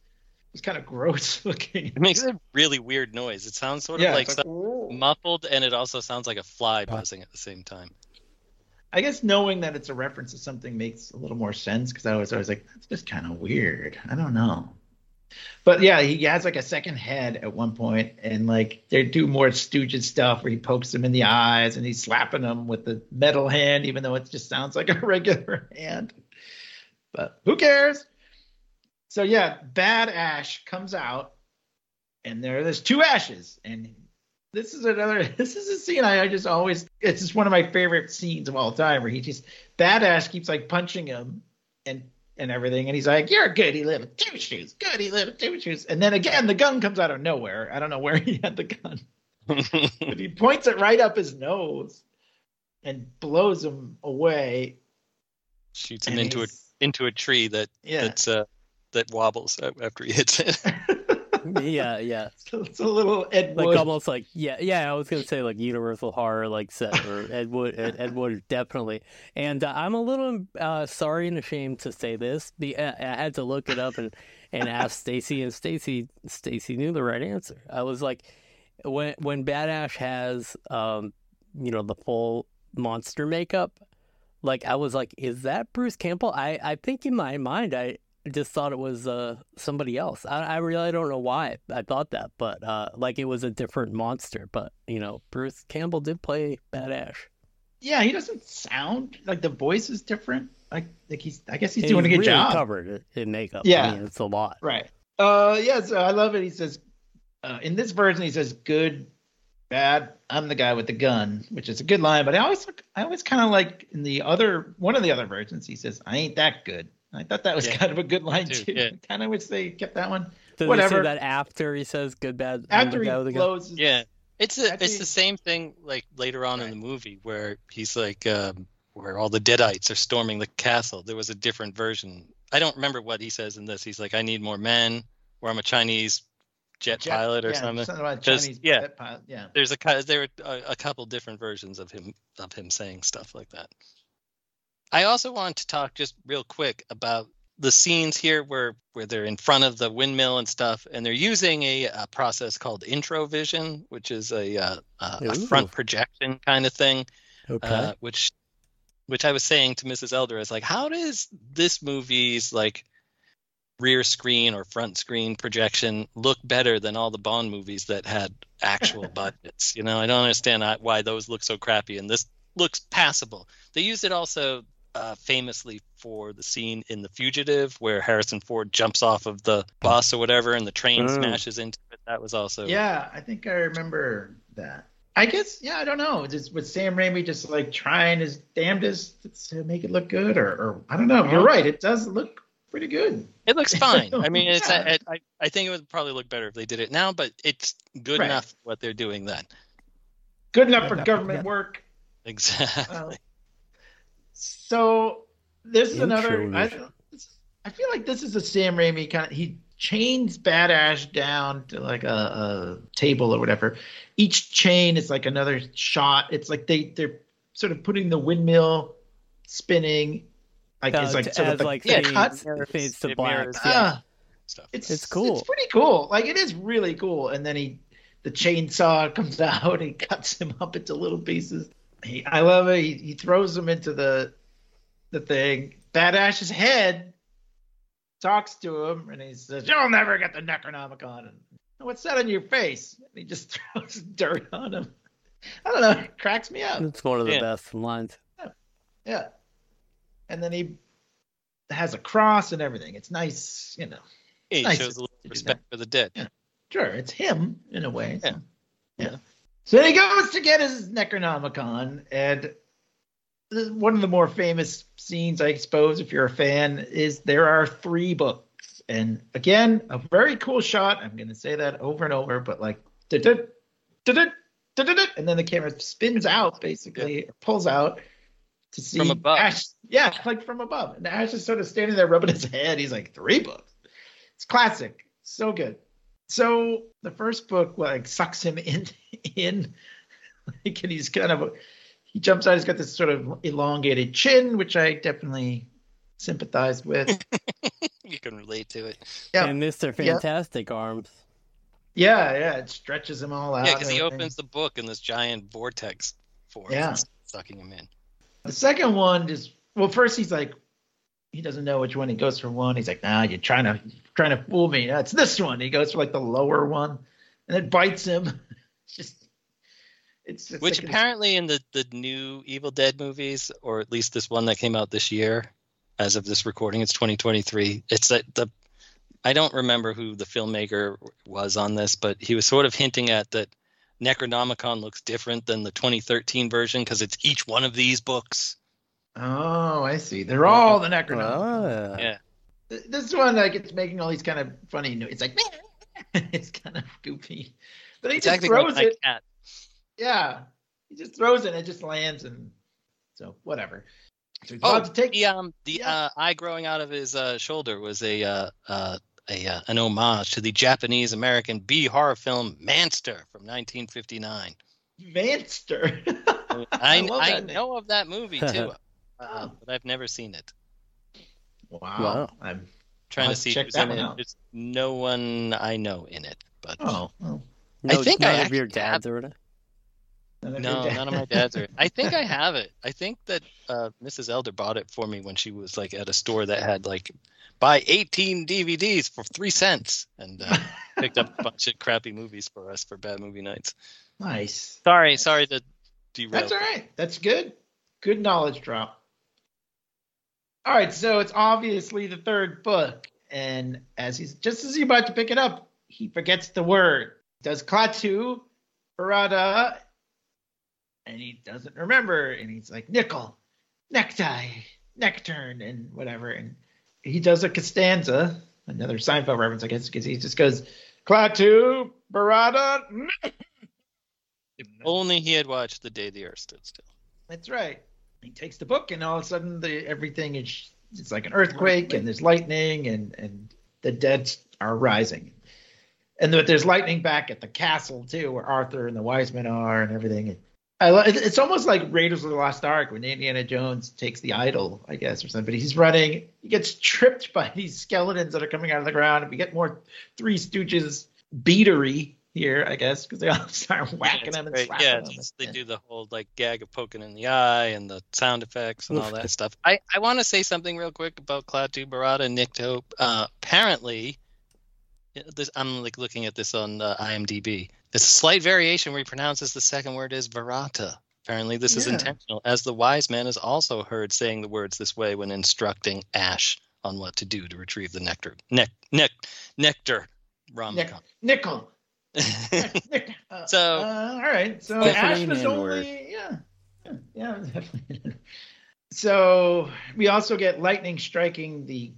was kind of gross looking. it makes a really weird noise. It sounds sort of Yeah, like like, muffled, and it also sounds like a fly buzzing at the same time. I guess knowing that it's a reference to something makes a little more sense because I was always like, that's just kind of weird. I don't know. But yeah, he has like a second head at one point, and like they do more Stooges stuff where he pokes him in the eyes and he's slapping him with the metal hand, even though it just sounds like a regular hand. But who cares? So yeah, Bad Ash comes out, and there there's two ashes, and this is another. This is a scene I, I just always. It's just one of my favorite scenes of all time, where he just badass keeps like punching him, and and everything, and he's like, "You're a goody little two shoes, goody little two shoes," and then again the gun comes out of nowhere. I don't know where he had the gun, but he points it right up his nose, and blows him away. Shoots him into a into a tree that Yeah, that's uh that wobbles after he hits it. Yeah, yeah. so it's a little Ed Like almost like yeah, yeah. I was gonna say like Universal horror like set or Ed Wood, Ed, Ed Wood definitely. And uh, I'm a little uh, sorry and ashamed to say this. The I I had to look it up and and ask Stacy, and Stacy Stacy knew the right answer. I was like, when when Badash has um you know the full monster makeup, like I was like, is that Bruce Campbell? I I think in my mind I just thought it was uh somebody else. I, I really don't know why I thought that, but uh like it was a different monster. But you know, Bruce Campbell did play Badash. yeah, he doesn't sound like the voice is different. Like like he's I guess he's And doing a good really job. Covered in makeup. Yeah. I mean, it's a lot. Right. Uh yeah, so I love it. He says uh, in this version he says good, bad, I'm the guy with the gun, which is a good line, but I always I always kind of like in the other one of the other versions he says I ain't that good. I thought that was Yeah. kind of a good line Too, too. yeah. kind of wish they kept that one. Does he Whatever. say that after he says good, bad? After the he the gun? blows his- yeah, it's a, Actually- it's the same thing like later on in the movie where he's like um, where all the Deadites are storming the castle. There was a different version. I don't remember what he says in this. He's like, I need more men, or I'm a Chinese jet, jet- pilot or yeah, something. about 'Cause, Chinese yeah. jet pilot. Yeah. There's a there were a, a couple different versions of him of him saying stuff like that. I also wanted to talk just real quick about the scenes here where where they're in front of the windmill and stuff, and they're using a, a process called introvision, which is a uh, a, a front projection kind of thing. Okay. Uh, which which I was saying to Mrs. Elder is like, how does this movie's like rear screen or front screen projection look better than all the Bond movies that had actual budgets? You know, I don't understand uh, why those look so crappy and this looks passable. They used it also uh, famously for the scene in The Fugitive where Harrison Ford jumps off of the bus or whatever and the train Mm. smashes into it. That was also Yeah, I think I remember that. I guess, yeah, I don't know. Just with Sam Raimi just like trying his damnedest to make it look good, or, or I don't know. You're right. It does look pretty good. It looks fine. I mean, it's Yeah. I, I, I think it would probably look better if they did it now, but it's good Right. enough what they're doing then. Good enough for Yeah, government yeah. work. Exactly. Uh, so this is another. I, I feel like this is a Sam Raimi kind of. He chains Badash down to like a, a table or whatever. Each chain is like another shot. It's like they they're sort of putting the windmill spinning. Like Uh, it's like sort of as like, like yeah, fades, fades to It black. mirrors- Yeah. Ah, Stuff. it's It's cool. It's pretty cool. Like it is really cool. And then he, the chainsaw comes out and he cuts him up into little pieces. He, I love it. He, he throws him into the, the thing. Badash's head talks to him and he says, "You'll never get the Necronomicon." And, What's that on your face? And he just throws dirt on him. I don't know. It cracks me up. It's one of the Yeah. best lines. Yeah. yeah. And then he has a cross and everything. It's nice, you know. He nice shows a little respect for the dead. Yeah. Sure, it's him in a way. So, Yeah. So he goes to get his Necronomicon, and one of the more famous scenes, I suppose, if you're a fan, is there are three books. And again, a very cool shot. I'm going to say that over and over, but like, and then the camera spins out, basically, pulls out to see From above. Ash. Yeah, like from above. And Ash is sort of standing there rubbing his head. He's like, three books. It's classic. So good. So the first book like sucks him in in like and he's kind of he jumps out, he's got this sort of elongated chin, which I definitely sympathize with. You can relate to it. Yeah. And Mr. Yeah. Fantastic arms. yeah, yeah, it stretches him all out. Yeah, because he opens the book in this giant vortex form. Yeah. Sucking him in. The second one is well, first he's like he doesn't know which one. He goes for one. He's like, nah, you're trying to trying to fool me. That's this one. He goes for like the lower one, and it bites him. It's just it's just Which like it's- apparently in the, the new Evil Dead movies, or at least this one that came out this year, as of this recording, it's 2023. It's that the I don't remember who the filmmaker was on this, but he was sort of hinting at that Necronomicon looks different than the 2013 version because it's each one of these books. Oh, I see. They're all the Necronomicon. Ah. Yeah. This one, like, it's making all these kind of funny. no- It's like it's kind of goofy, but he It's just acting like throws my it. cat. Yeah, he just throws it. and It just lands, and so whatever. So he's Oh, about to take. the um the Yeah. uh, eye growing out of his uh, shoulder was a uh, uh, a uh, an homage to the Japanese American B horror film Manster from 1959. Manster. I love I, that name. know of that movie too, uh, Oh. but I've never seen it. Wow. Wow. I'm, Trying I'll to see check who's that in one it. out. There's no one I know in it, but oh, well, No, I think I none of your dads are in it. none no, dad- none of my dads are. I think I have it. I think that uh, Mrs. Elder bought it for me when she was like at a store that had like buy 18 DVDs for three cents, and uh, picked up a bunch of crappy movies for us for bad movie nights. nice. Sorry, sorry to derail. That's all right. That's good. Good knowledge drop. All right, so it's obviously the third book, and as he's just as he's about to pick it up, he forgets the word. Does Klaatu, Barada, and he doesn't remember, and he's like nickel, necktie, neckturn, and whatever, and he does a Costanza, another Seinfeld reference, I guess, because he just goes Klaatu, Barada. Mm-hmm. Only he had watched The Day the Earth Stood Still. That's right. He takes the book, and all of a sudden, the everything is it's like an earthquake, and there's lightning, and and the dead are rising, and but there's lightning back at the castle too, where Arthur and the wise men are, and everything. I lo- it's almost like Raiders of the Lost Ark when Indiana Jones takes the idol, I guess, or something. But he's running, he gets tripped by these skeletons that are coming out of the ground, and we get more Three Stooges beatery here, I guess, because they all start whacking It's him and great. slapping Yeah, him. just, they do the whole like gag of poking in the eye and the sound effects and all that stuff. I, I want to say something real quick about Klaatu Barada and Nikto. Uh, apparently, this, I'm like looking at this on uh, IMDb. There's a slight variation where he pronounces the second word as Barata. Apparently, this is intentional, as the wise man is also heard saying the words this way when instructing Ash on what to do to retrieve the nectar. Nec, nec, nectar. Rum. Nick, nickel. So- uh, all right. So Ash was only yeah, yeah, yeah, definitely. So we also get lightning striking the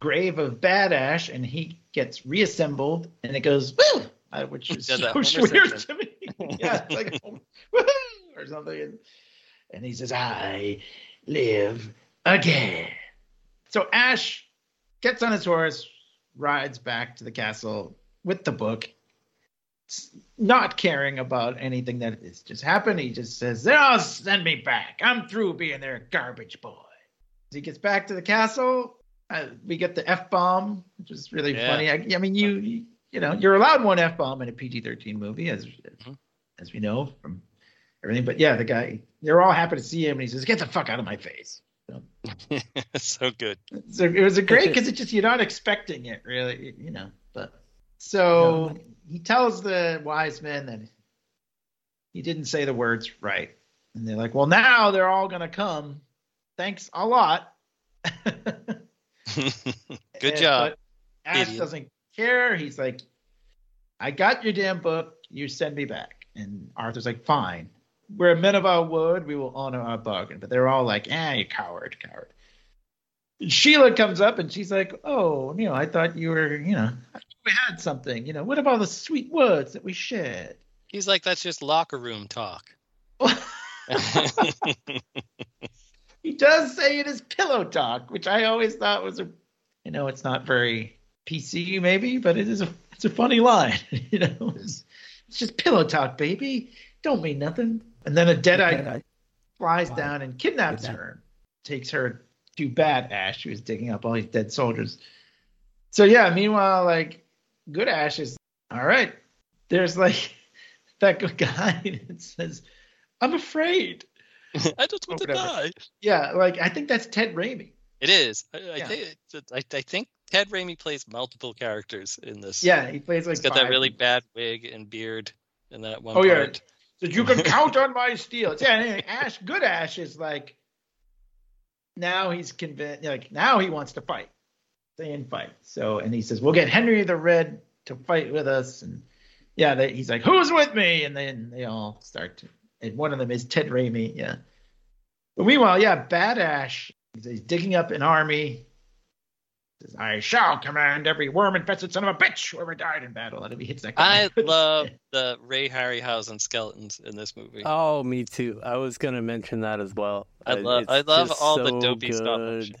grave of Bad Ash, and he gets reassembled, and it goes woo, uh, which is so weird Simpson. to me. yeah, it's like woo or something, and, and he says, "I live again." So Ash gets on his horse, rides back to the castle with the book, not caring about anything that has just happened. He just says, "Oh, send me back. I'm through being their garbage boy." As he gets back to the castle, uh, we get the f bomb, which is really Yeah. funny. I, I mean, you you know, you're allowed one f bomb in a PG-13 movie, as Mhm. as we know from everything. But yeah, the guy, they're all happy to see him, and he says, "Get the fuck out of my face." so good. So it was a great because it just you're not expecting it really, you know. But so he tells the wise men that he didn't say the words right, and they're like, "Well, now they're all gonna come. Thanks a lot." Good And- job. But Ash idiot. doesn't care. He's like, "I got your damn book. You send me back." And Arthur's like, "Fine. We're men of our word. We will honor our bargain." But they're all like, "Ah, you coward, coward." Sheila comes up and she's like, "Oh, you know, I thought you were, you know, I thought we had something. You know, what about the sweet words that we shared?" He's like, that's just locker room talk. he does say it is pillow talk, which I always thought was a, you know, it's not very PC maybe, but it is a, it's a funny line. You know, it's, it's just pillow talk, baby. Don't mean nothing. And then a Deadite flies Fly. down and kidnaps Good her, takes her to Bad Ash, he was digging up all these dead soldiers. So yeah, meanwhile, like good Ash is all right. There's like that good guy that says, "I'm afraid." I just want to Whatever. die. Yeah, like I think that's Ted Raimi. It is. I, I think. I, I think Ted Raimi plays multiple characters in this. Yeah, he plays like he's got that really bad wig and beard in that one Oh yeah, part. that you can count on my steel. Yeah, anyway, Ash, good Ash is like now he's convinced. Like now he wants to fight. stay and fight. So, and he says, we'll get Henry the Red to fight with us. And yeah, they, he's like, who's with me? And then they all start to, and one of them is Ted Raimi. Yeah. But meanwhile, yeah, Bad Ash, he's digging up an army. Says, I shall command every worm infested son of a bitch whoever died in battle. And if he hits that guy. I love the Ray Harryhausen skeletons in this movie. Oh, me too. I was gonna mention that as well. I love it's I love just all the so dopey stop good. motion.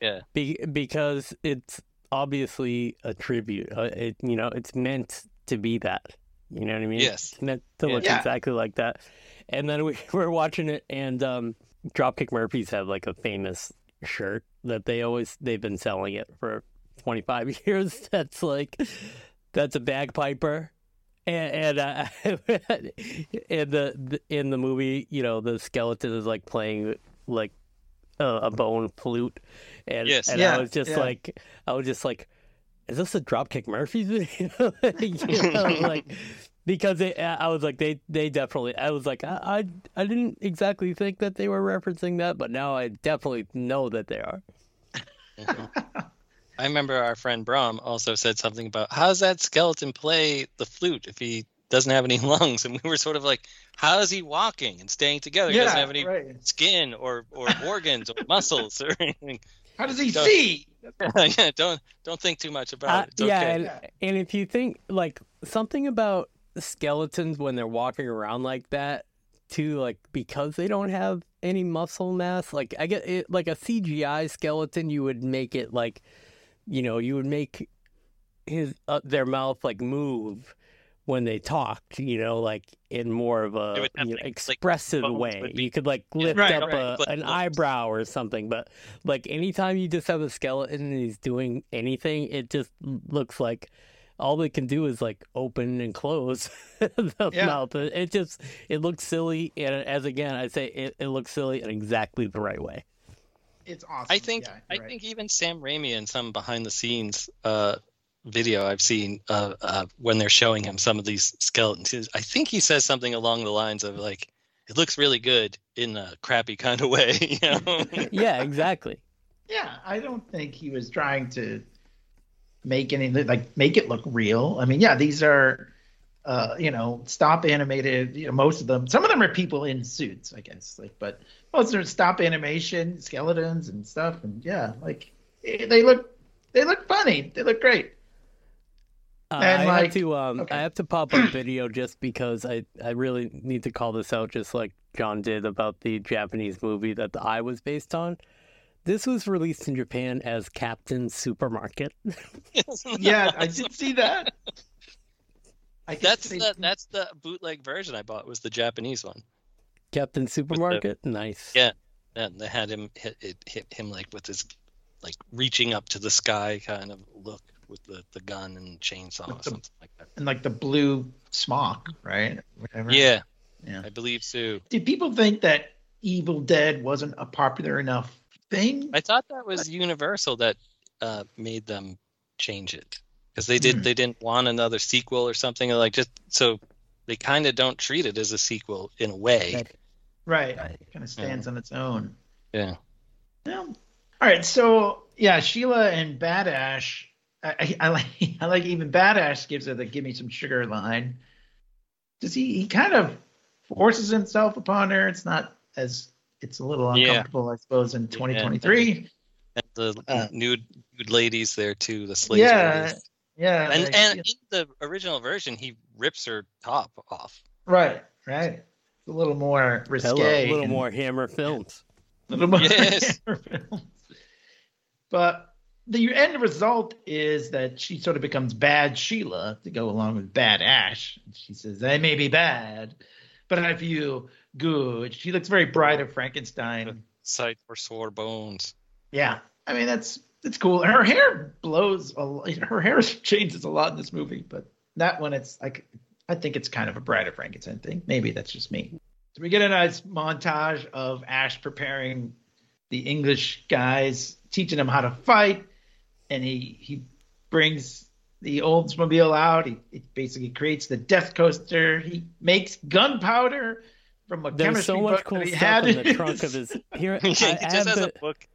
Yeah. Be- because it's obviously a tribute. Uh, it you know it's meant to be that. You know what I mean? Yes. It's meant to look Yeah. exactly like that. And then we were watching it, and um, Dropkick Murphys have like a famous shirt that they always they've been selling it for 25 years. That's like that's a bagpiper. And, and uh, in the, the in the movie, you know, the skeleton is like playing like a, a bone flute, and Yes. and Yeah, I was just yeah. like, I was just like, is this a Dropkick Murphys video? you know, like because it, I was like, they they definitely. I was like, I, I I didn't exactly think that they were referencing that, but now I definitely know that they are. I remember our friend Brom also said something about how does that skeleton play the flute if he doesn't have any lungs? And we were sort of like, how is he walking and staying together? He doesn't have any right. skin or, or organs or muscles or anything. How does he Don't- see? yeah, don't don't think too much about Uh, it. It's yeah, okay. and, Yeah. and if you think like something about skeletons when they're walking around like that, too, like because they don't have any muscle mass, like I get it, like a CGI skeleton, you would make it like, you know, you would make his uh, their mouth like move when they talked, you know, like in more of a It would have, you know, like- like, expressive way. be- You could like lift right, up right, a, an eyebrow or something, but like anytime you just have a skeleton and he's doing anything, it just looks like all they can do is like open and close the Yeah. mouth. It it just it looks silly, and as again I say, it, it looks silly in exactly the right way. It's awesome. I think Yeah, I right. think even Sam Raimi in some behind the scenes uh, video I've seen uh, uh, when they're showing him some of these skeletons, I think he says something along the lines of like, "It looks really good in a crappy kind of way," you know. Yeah, exactly. Yeah, I don't think he was trying to make any like make it look real. I mean, yeah, these are uh, you know, stop animated, you know, most of them. Some of them are people in suits, I guess. Like but most are stop animation, skeletons and stuff and yeah, like eh, they look they look funny. They look great. Uh, And, I like- have to um okay. I have to pop up video just because I I really need to call this out just like John did about the Japanese movie that the Eye was based on. This was released in Japan as Captain Supermarket. Yeah, I did see that. I guess that's they- the that's the bootleg version I bought was the Japanese one. Captain Supermarket, nice. Yeah. And they had him hit, it hit him like with his like reaching up to the sky kind of look with the, the gun and chainsaw or the- something like that. and like the blue smock, right? Whatever. Yeah, Yeah. I believe so. Did people think that Evil Dead wasn't a popular enough thing? I thought that was Universal that uh, made them change it because they did Hmm. they didn't want another sequel or something like just so they kind of don't treat it as a sequel in a way. Right. Right. Right. It kind of stands on its own. Yeah. Yeah. All right. So yeah, Sheila and Badash. I, I, I like I like even Badash gives her the "Give me some sugar" line. Does he? He kind of forces himself upon her. It's not as it's a little Yeah. uncomfortable, I suppose, in 2023. And the Uh, nude nude ladies there too, the slaves. Yeah. ladies. Yeah. And like, and in the original version, he rips her top off. right. Right. It's a little more risque. Hello, a little and- more Hammer films. A little more Yes. but the end result is that she sort of becomes bad Sheila to go along with bad Ash. She says, I may be bad, but I feel good. She looks very Bride of Frankenstein. Sight for sore bones. Yeah. I mean, that's that's cool. Her hair blows a lot. Her hair changes a lot in this movie, but that one, it's like, I think it's kind of a Bride of Frankenstein thing. Maybe that's just me. So we get a nice montage of Ash preparing the English guys, teaching them how to fight, and he he brings the Oldsmobile out. He, he basically creates the Death Coaster. He makes gunpowder from a There's chemistry so much book cool that he stuff had in the trunk of his. Here, he I, just has the, a book,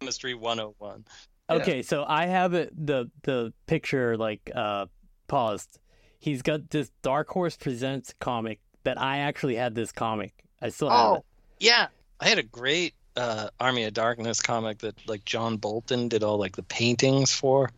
Chemistry 101. Okay, so I have it the the picture like uh paused. He's got this Dark Horse Presents comic that I actually had this comic. I still have Oh, it. Yeah, I had a great uh, Army of Darkness comic that like John Bolton did all like the paintings for.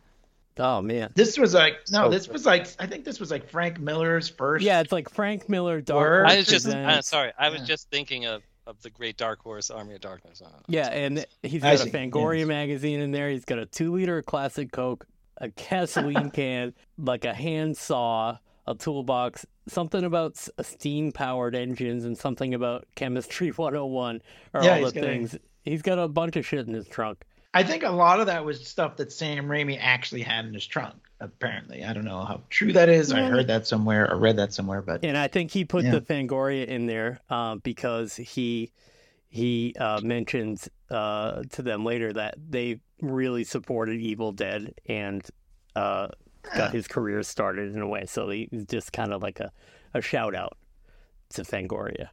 Oh man. This was like no, So this was like I think this was like Frank Miller's first. Yeah, it's like Frank Miller Dark Horse I was just uh, sorry, I was Yeah. just thinking of of the Great Dark Horse Army of Darkness. Uh, Yeah, and he's got a see, Fangoria yes. magazine in there. He's got a two liter classic Coke, a gasoline can, like a handsaw, a toolbox, something about steam powered engines, and something about chemistry 101 are Yeah, all he's the got a- things. He's got a bunch of shit in his trunk. I think a lot of that was stuff that Sam Raimi actually had in his trunk. Apparently, I don't know how true that is. I heard that somewhere or read that somewhere, but And I think he put Yeah. the Fangoria in there uh, because he he uh, mentions uh, to them later that they really supported Evil Dead and uh, got his career started in a way. So he- he's just kind of like a, a shout out to Fangoria.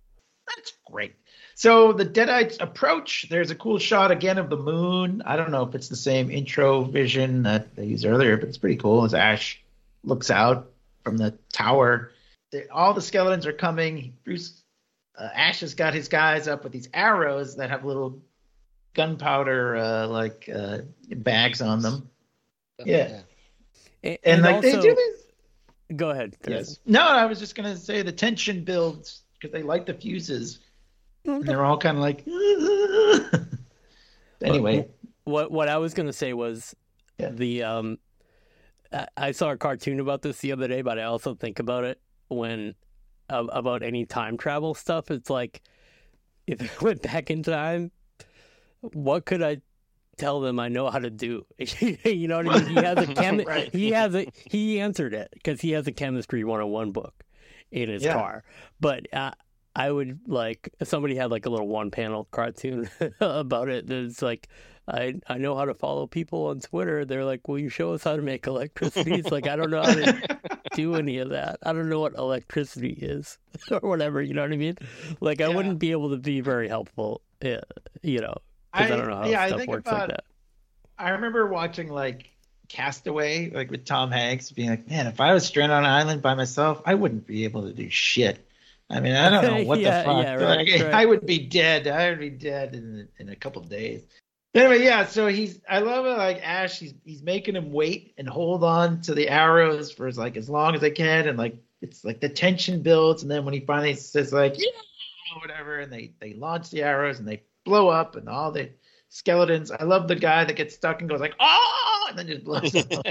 That's great. So the Deadites approach. There's a cool shot again of the moon. I don't know if it's the same intro vision that they used earlier, but it's pretty cool. As Ash looks out from the tower, They- all the skeletons are coming. Bruce uh, Ash has got his guys up with these arrows that have little gunpowder uh, like uh, bags on them. Yeah. And, And, like they do this. Go ahead. Yes. No, I was just gonna say the tension builds because they light the fuses, and they're all kind of like. anyway, What what I was gonna say was Yeah. the um I, I saw a cartoon about this the other day, but I also think about it when uh, about any time travel stuff. It's like if I went back in time, what could I tell them I know how to do? you know what I mean? He has a chem Right. he has a he answered it because he has a chemistry 101 book in his Yeah. car. But uh, I would like somebody had like a little one panel cartoon about it. It's like I I know how to follow people on Twitter. They're like, "Will you show us how to make electricity?" It's like I don't know how to do any of that. I don't know what electricity is or whatever. You know what I mean? Like I Yeah. wouldn't be able to be very helpful. Uh, you know, because I, don't know how yeah, I stuff works about, like that. I remember watching like Castaway, like with Tom Hanks, being like, "Man, if I was stranded on an island by myself, I wouldn't be able to do shit." I mean, I don't know what Yeah, the fuck. yeah, right, Like, right. I would be dead. I would be dead in in a couple days. Anyway, yeah. So he's. I love it. Like Ash, he's he's making him wait and hold on to the arrows for as like as long as they can, and like it's like the tension builds, and then when he finally says like yeah, or whatever, and they they launch the arrows and they blow up, and all the skeletons. I love the guy that gets stuck and goes like oh, and then just blows up.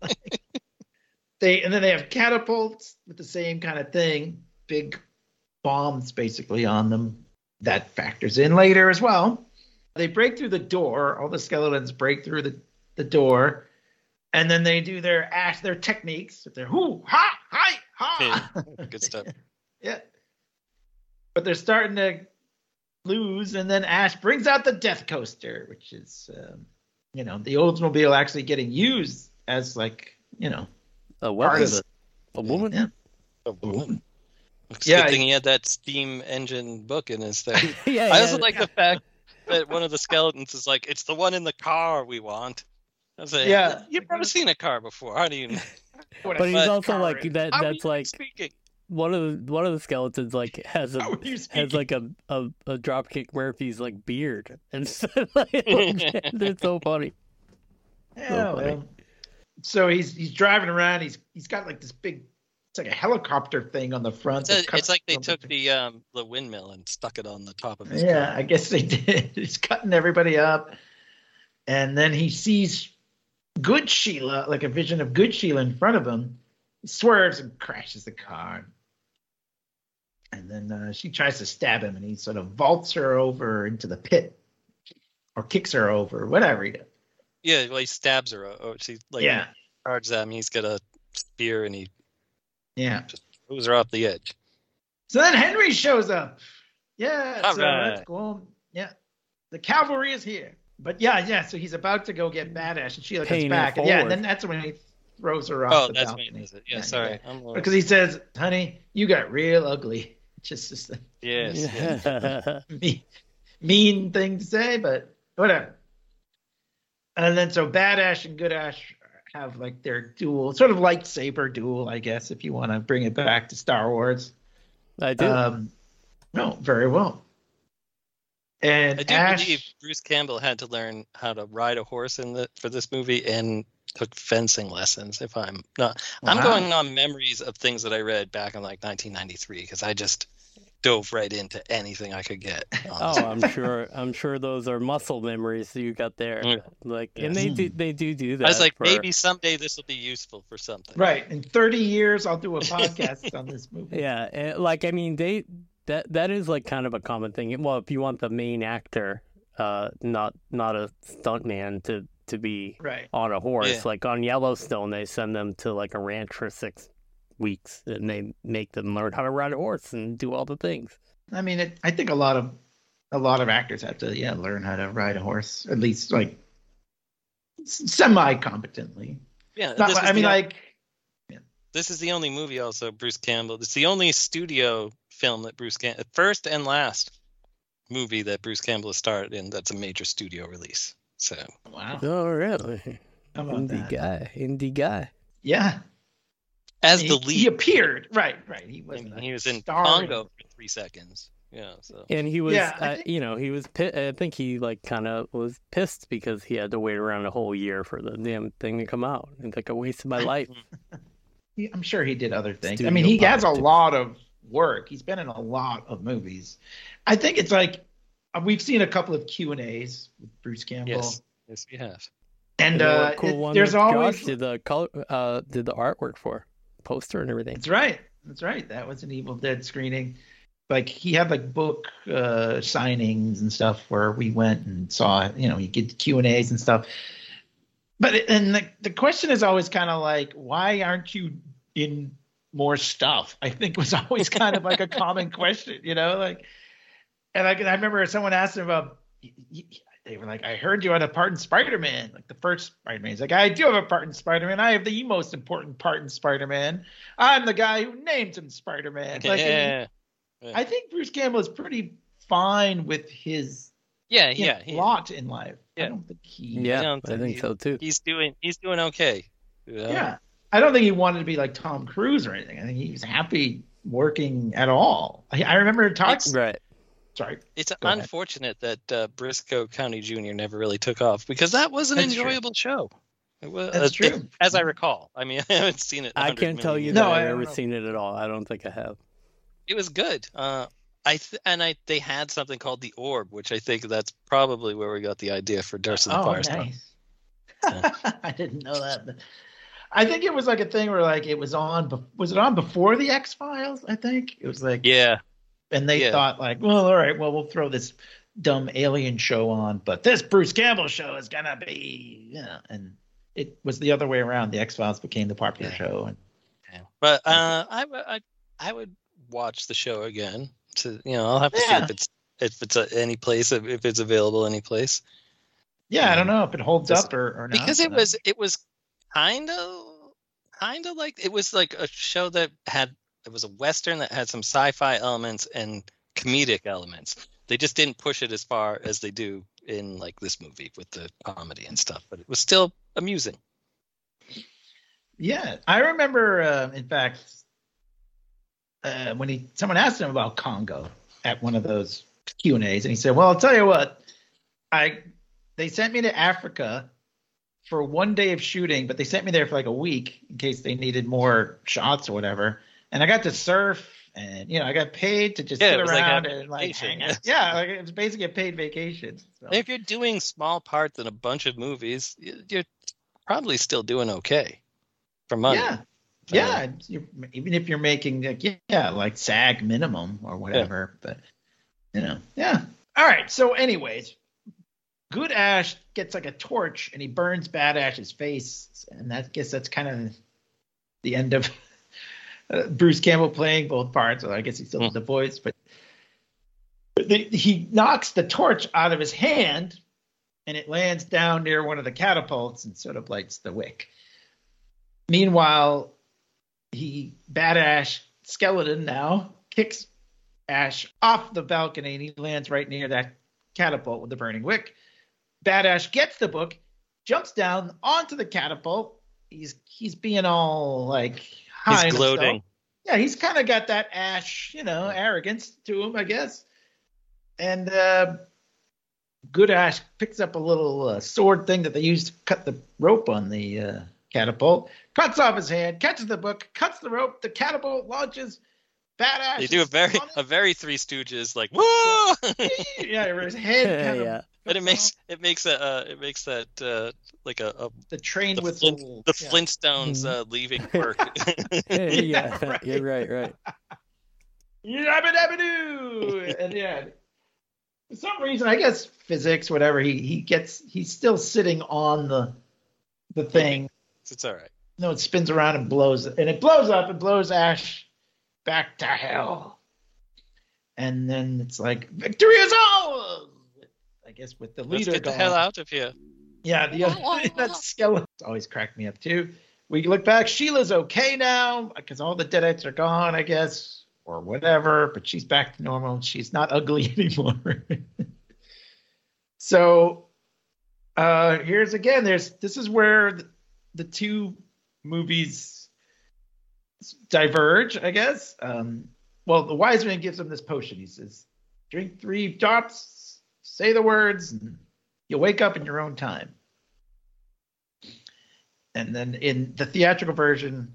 they and then they have catapults with the same kind of thing, big bombs basically on them. That factors in later as well. They break through the door. All the skeletons break through the, the door, and then they do their ash their techniques. With their hoo ha hi ha. Good stuff. Yeah. But they're starting to lose, and then Ash brings out the Death Coaster, which is, um, you know, the Oldsmobile actually getting used as like, you know, A part weapon, of the. a woman. Yeah. It's Yeah, good thing he had that steam engine book in his thing. yeah, I also yeah. like the fact that one of the skeletons is like, "It's the one in the car we want." I was like, Yeah. you've never seen a car before. How do you? know? But he's fun also like is. that. How That's like speaking. one of the one of the skeletons like has a How are you has like a a, a dropkick Murphy's like beard and so, like, it's so funny. Yeah, funny. well, so he's he's driving around. He's he's got like this big, it's like a helicopter thing on the front. It's, a- it's like they took the um the windmill and stuck it on the top of his Yeah, car. I guess they did. He's cutting everybody up, and then he sees Good Sheila, like a vision of Good Sheila in front of him. He swerves and crashes the car. And then uh, she tries to stab him, and he sort of vaults her over into the pit, or kicks her over, whatever he does. Yeah, well, he stabs her. Or she like yeah, charges at him. He's got a spear and he yeah. throws her off the edge. So then Henry shows up. Yeah, All so right. let's go on. Yeah, the cavalry is here. But yeah, yeah. So he's about to go get badass, and Sheila comes Paying back. And yeah, and then that's when he throws her off Oh, the that's me. balcony. Is it? Yeah, Yeah, sorry. yeah. I'm. Because he says, "Honey, you got real ugly." Just, just a yes. yes. Yeah. mean, mean thing to say, but whatever. and then so Bad Ash and Good Ash have like their duel, sort of lightsaber duel, I guess, if you want to bring it back to Star Wars. I do. Um, no, very well. And I do Ash, believe Bruce Campbell had to learn how to ride a horse in the for this movie and took fencing lessons. If I'm not, I'm going on memories of things that I read back in like 1993 because I just dove right into anything I could get. on Oh. I'm sure. I'm sure those are muscle memories you got there. Yeah. Like, Yes. and they do. They do do that. I was like, for- maybe someday this will be useful for something. right in 30 years, I'll do a podcast on this movie. Yeah, and, like I mean, they that that is like kind of a common thing. Well, if you want the main actor, uh, not not a stuntman to to be Right. on a horse, Yeah. like on Yellowstone, they send them to like a ranch for six weeks, and they make them learn how to ride a horse and do all the things. I mean, it, I think a lot of a lot of actors have to yeah learn how to ride a horse at least like semi competently. Yeah, Not, I mean, the- like this is the only movie also Bruce Campbell. It's the only studio film that Bruce Campbell first and last movie that Bruce Campbell has starred in that's a major studio release. So wow, Oh, really? how about Indie that? guy, indie guy. Yeah, as he, the lead. he appeared right, right. He and wasn't. he was in star Congo for three seconds. Yeah, so And he was, Yeah, I uh, think- you know, he was. pi- I think he like kind of was pissed because he had to wait around a whole year for the damn thing to come out. It's like a waste of my life. He- I'm sure he did other things. I mean, he has a politics. lot of work. He's been in a lot of movies. I think it's like uh, we've seen a couple of Q and A's with Bruce Campbell, yes, yes, we have. and You uh, what cool it- one there's that always Josh did the color, uh, did the artwork for, poster and everything. That's right. That's right. That was an Evil Dead screening. Like he had like book uh, signings and stuff where we went and saw. You know, you get Q and A's and stuff. But and the the question is always kind of like, why aren't you in more stuff? I think was always kind of like a common question. You know, like, and I, I remember someone asked him about. They were like, I heard you had a part in Spider Man, like the first Spider Man. He's like, I do have a part in Spider Man. I have the most important part in Spider Man. I'm the guy who named him Spider Man. Like, yeah, I think Bruce Campbell is pretty fine with his yeah, you know, yeah. he- lot in life. I Yeah. don't think he. Yeah, don't I think think he- so too. he's doing he's doing okay. you know? Yeah, I don't think he wanted to be like Tom Cruise or anything. I think he was happy working at all. I, I remember talking. Right. Sorry. It's Go ahead. unfortunate that uh, Brisco County Jr. never really took off because that was an That's true. enjoyable show. It was, That's uh, true. as I recall. I mean, I haven't seen it. I can't tell you million that No, I I've don't ever know. seen it at all. I don't think I have. It was good. Uh, I th- and I they had something called the Orb, which I think that's probably where we got the idea for Durst and the oh, Firestar. nice. I didn't know that. But I think it was like a thing where like it was on. bef- Was it on before the X Files? I think it was like. Yeah, And they Yeah. thought like, well, all right, well, we'll throw this dumb alien show on, but this Bruce Campbell show is gonna be, yeah. And it was the other way around. The X Files became the popular Yeah. show, and yeah. but uh, I, w- I I would watch the show again. To you know, I'll have to see if it's if it's uh any place if, it's available any place yeah, I don't know if it holds up or, or not. because it was it was kind of kind of like it was like a show that had it was a western that had some sci-fi elements and comedic elements they just didn't push it as far as they do in like this movie with the comedy and stuff but it was still amusing Yeah, I remember. Uh, in fact, uh, when he someone asked him about Congo at one of those Q and A's, and he said, "Well, I'll tell you what, I they sent me to Africa for one day of shooting, but they sent me there for like a week in case they needed more shots or whatever, and I got to surf." And you know, I got paid to just Yeah, sit it was like around and like hang out. Yeah, like it was basically a paid vacation. So. if you're doing small parts in a bunch of movies you're probably still doing okay for money Yeah. Yeah, you're, even if you're making like yeah, like SAG minimum or whatever, but you know, yeah. All right. So, anyways, Good Ash gets like a torch and he burns Bad Ash's face, and that I guess that's kind of the end of uh, Bruce Campbell playing both parts. Well, I guess he still has the voice, but the, he knocks the torch out of his hand, and it lands down near one of the catapults and sort of lights the wick. Meanwhile, he Bad Ash skeleton now kicks Ash off the balcony and he lands right near that catapult with the burning wick. Bad Ash gets the book jumps down onto the catapult. He's he's being all like He's on himself. gloating. Yeah, he's kind of got that ash, you know, arrogance to him, I guess. And uh, good Ash picks up a little uh, sword thing that they used to cut the rope on the uh, catapult, cuts off his hand, catches the book, cuts the rope. The catapult launches. Bad Ash. They do a very a very Three Stooges like whoa, it. yeah, where his head kind yeah. of and it makes it makes a uh, it makes that uh, like a, a the train the, whistle. Flint, the yeah. Flintstones uh, leaving work. yeah, right. you're right, right. Yabba dabba doo! And yeah, for some reason, I guess physics, whatever, he he gets he's still sitting on the the thing. it's all right. No, it spins around and blows, and it blows up and blows Ash back to hell. And then it's like victory is ours. I guess with the leader. Let's leader get the hell out of here. Yeah, the other that skeleton always cracked me up too. We look back, Sheila's okay now because all the deadites are gone, I guess, or whatever. But she's back to normal. She's not ugly anymore. so uh here's again. There's this is where the, the two movies diverge, I guess. Um, well, the wise man gives him this potion. He says, "Drink three drops, say the words, and you'll wake up in your own time." And then in the theatrical version,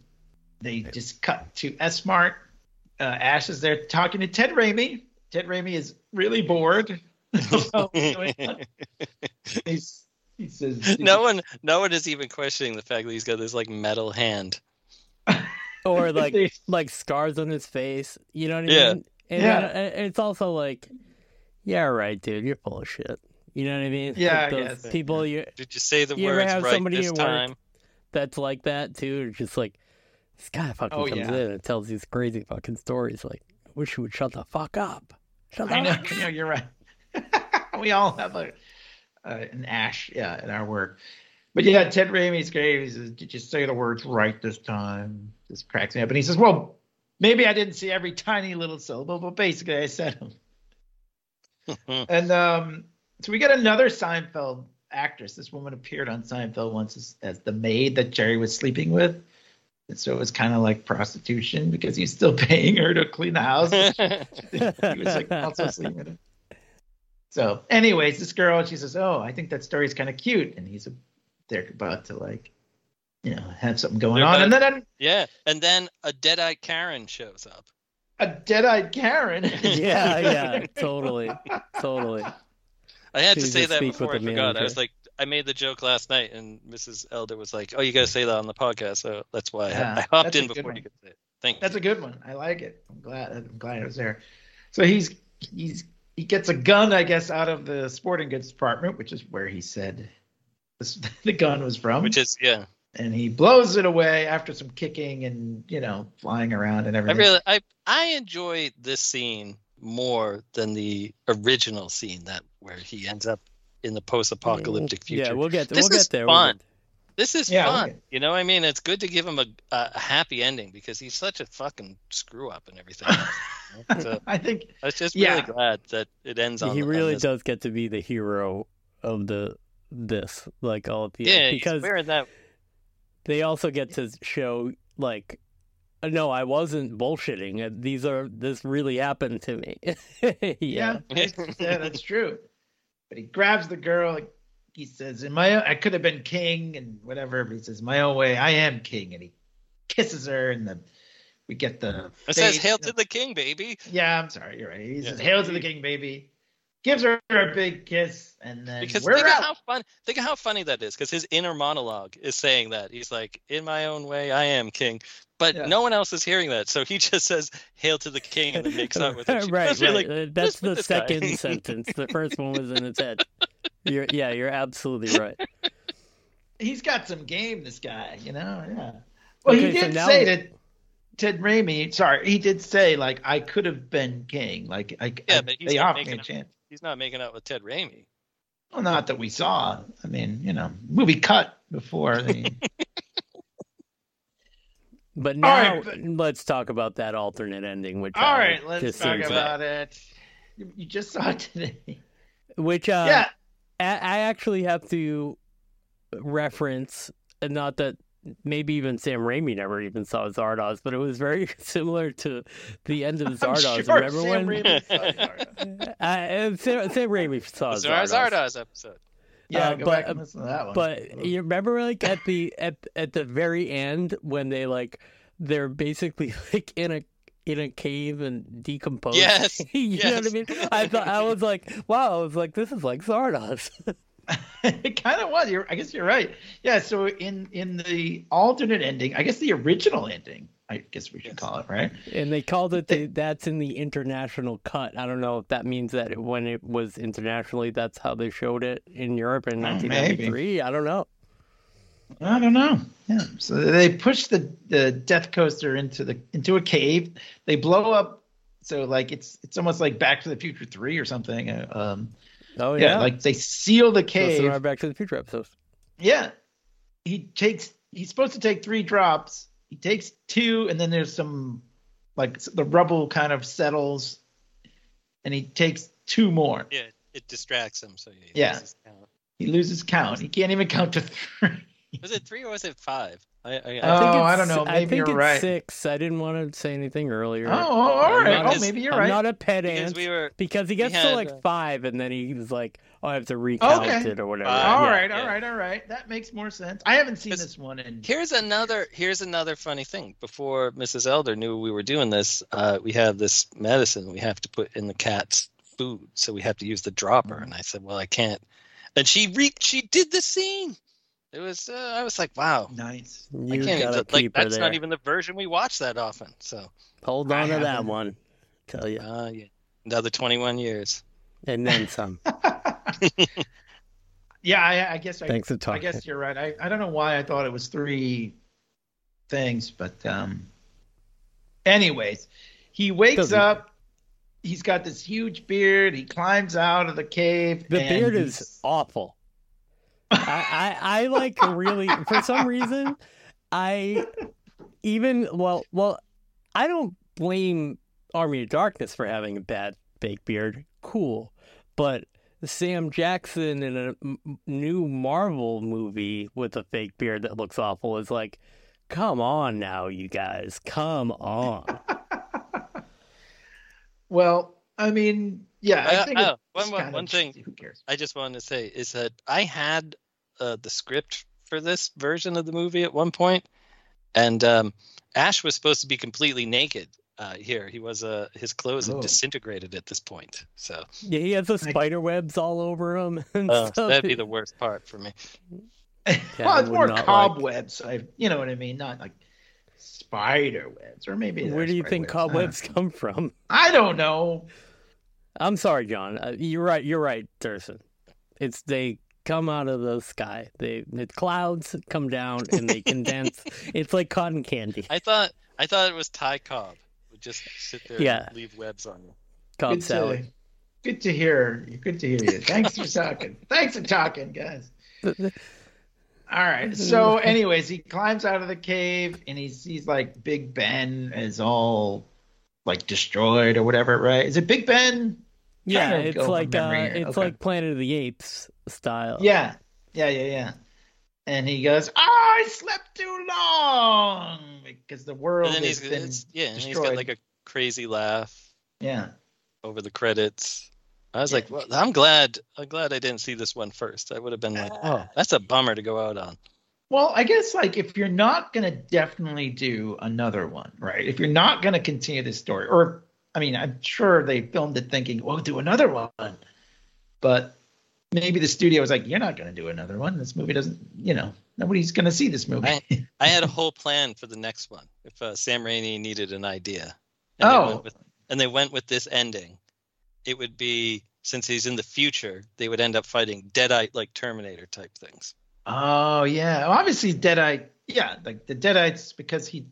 they just cut to S Mart. Uh, Ash is there talking to Ted Raimi. Ted Raimi is really bored. He's, he says, no one no one is even questioning the fact that he's got this like metal hand. Or like like scars on his face. You know what I Yeah. mean? And Yeah. then, uh, it's also like, yeah, right, dude, you're full of shit. You know what I mean? Yeah, Like those guess. people you Did you say the You ever words have right somebody this time? that's like that too, or just like this guy fucking Oh, comes yeah. in and tells these crazy fucking stories. Like, I wish you would shut the fuck up. Shut the I know, fuck I know you're right. we all have a uh, an ash, yeah, in our work. But yeah, Ted Raimi's great. He says, "Did you say the words right this time?" This cracks me up, and he says, "Well, maybe I didn't see every tiny little syllable, but basically I said them." and um, so we get another Seinfeld actress. This woman appeared on Seinfeld once as, as the maid that Jerry was sleeping with. And so it was kind of like prostitution because he's still paying her to clean the house. he was like also sleeping with her. So, anyways, this girl, she says, "Oh, I think that story's kind of cute," and he's they're about to like, you know, have something going They're on, and then yeah, and then a Deadite Karen shows up. A Deadite Karen. yeah, yeah, totally, totally. I had to say that before I with the forgot. I was like, I made the joke last night, and Mrs. Elder was like, "Oh, you got to say that on the podcast." So that's why I- Yeah, I, hopped in before one. you could say it. Thank That's you. a good one. I like it. I'm glad. I'm glad I was there. So he's he's he gets a gun, I guess, out of the sporting goods department, which is where he said this, the gun was from. Which is yeah. And he blows it away after some kicking and you know flying around and everything. I really I I enjoy this scene more than the original scene that where he ends up in the post-apocalyptic future. Yeah, we'll get This we'll is get there. we'll fun. get- This is Yeah, fun. okay. You know, I mean, it's good to give him a, a happy ending because he's such a fucking screw up and everything. so uh, I think I was just Yeah. really glad that it ends on. he on really this. does get to be the hero of the this like all of the Yeah, because he's wearing that. They also get to show like uh, no i wasn't bullshitting Uh, these are this really happened to me yeah, yeah, yeah, that's true. But he grabs the girl. He says, "In my, own, I could have been king and whatever." But he says, "My own way, I am king." And he kisses her, and the we get the. It says "Hail to the King, baby." Yeah, I'm sorry, you're right. He Yeah. says, "Hail to the king, baby." Gives her a big kiss, and then Because we're think of out. how fun, think of how funny that is. Because his inner monologue is saying that he's like, "In my own way, I am king," but Yeah. no one else is hearing that. So he just says "Hail to the King" and then makes out with her. Right, right. like, Uh, that's the second sentence the first one was in his head you're yeah you're absolutely right he's got some game, this guy, you know. Yeah. Well, he Okay, so did now- say that Ted Raimi. Sorry, he did say like I could have been king. Like I, Yeah, I- but he's they not offered me a chance. He's not making out with Ted Raimi. Well, not that we saw. I mean, you know, movie cut before the. but now right, but- let's talk about that alternate ending which all right, let's talk seems like- about it. You, you just saw it today. which uh yeah. I, I actually have to reference, and not that maybe even Sam Raimi never even saw Zardoz, but it was very similar to the end of I'm Zardoz. sure Remember Sam when Raimi saw Zardoz. uh, Sam, Sam Raimi saw It's Zardoz? Zardoz episode. Yeah, Uh, go but- back and listen to that one. But you remember, like at the at at the very end when they like they're basically like in a in a cave and decompose. Yes, you know what I mean? I thought I was like, wow, I was like, this is like Zardoz. it kind of was. You're, I guess you're right. Yeah. So in in the alternate ending, I guess the original ending, I guess we should call it right. and they called it the, that's in the international cut. I don't know if that means that when it was internationally, that's how they showed it in Europe in Oh, maybe. 1993. I don't know. I don't know. Yeah. So they push the the Death Coaster into the into a cave. They blow up. So like it's it's almost like Back to the Future three or something. Uh, Um, Oh yeah. yeah, Like they seal the Listen to cave. our Back to the Future episodes. Yeah. He takes. He's supposed to take three drops. He takes two, and then there's some like the rubble kind of settles, and he takes two more. Yeah, it distracts him. So he Yeah. loses count. He loses count. He can't even count to three. Was it three or was it five? I, I, Oh, I think I it's- don't know. I think you're it's right. six. I didn't want to say anything earlier. Oh, oh, all I'm right. Oh, a- maybe you're I'm right. not a pet because ant we were because he gets to had, like uh, five, and then he's like, "Oh, I have to recount Okay. it or whatever." Uh, all Yeah. right, yeah. all right, all right. That makes more sense. I haven't seen this one in. Here's another here's another funny thing. Before Mrs. Elder knew we were doing this, uh, we have this medicine we have to put in the cat's food, so we have to use the dropper. And I said, "Well, I can't." And she re she did the scene. It was uh, I was like, "Wow." Nice. I You can't gotta even, like that's there. not even the version we watch that often. So, Hold I on to that haven't. one. Tell you, uh, yeah. Another 21 years. and then some. yeah, I, I guess I, Thanks for I guess you're right. I, I don't know why I thought it was three things, but um anyways, he wakes Doesn't- up, he's got this huge beard, he climbs out of the cave. The and beard he's- is awful. I, I I like really for some reason I even well well I don't blame Army of Darkness for having a bad fake beard. Cool, but Sam Jackson in a m- new Marvel movie with a fake beard that looks awful is like, come on now, you guys, come on. Well, I mean, yeah, I Uh, think oh, it's one- one- kind one of- thing. Who cares? I just wanted to say is that I had uh, the script for this version of the movie at one point, and um, Ash was supposed to be completely naked. Uh, here, he was. Uh, his clothes Oh. had disintegrated at this point, so Yeah, he has the spider webs all over him and uh, stuff. that'd be the worst part for me. I well, it's more not like- cobwebs. I, you know what I mean? Not like spider webs, or maybe. Where do you think webs. Cobwebs come from? I don't know. I'm sorry, John. Uh, you're right. You're right, Thurston. It's they come out of the sky. They the clouds come down and they condense. it's like cotton candy. I thought I thought it was Ty Cobb would just sit there Yeah. and leave webs on you. Cobb good salad. To, good to hear. Good to hear you. Thanks for talking. Thanks for talking, guys. All right. So, anyways, he climbs out of the cave and he sees like Big Ben is all like destroyed or whatever, right? Is it Big Ben? Yeah, Trying to it's like uh, it's Okay. like Planet of the Apes style. Yeah. Yeah, yeah, yeah. And he goes, oh, I slept too long because the world And then has he's been it's- yeah, and he's destroyed. got like a crazy laugh yeah. over the credits. I was Yeah. like, well, I'm glad I'm glad I didn't see this one first. I would have been like, oh, that's a bummer to go out on. Well, I guess like if you're not gonna definitely do another one, right? If you're not gonna continue this story, or I mean, I'm sure they filmed it thinking, "We'll do another one," but maybe the studio was like, "You're not gonna do another one. This movie doesn't, you know, nobody's gonna see this movie." I had a whole plan for the next one if uh, Sam Raimi needed an idea. And They Oh. went with, and they went with this ending. It would be since he's in the future, they would end up fighting Deadite like Terminator type things. oh yeah, well, obviously Deadite. Yeah, like the Deadites because he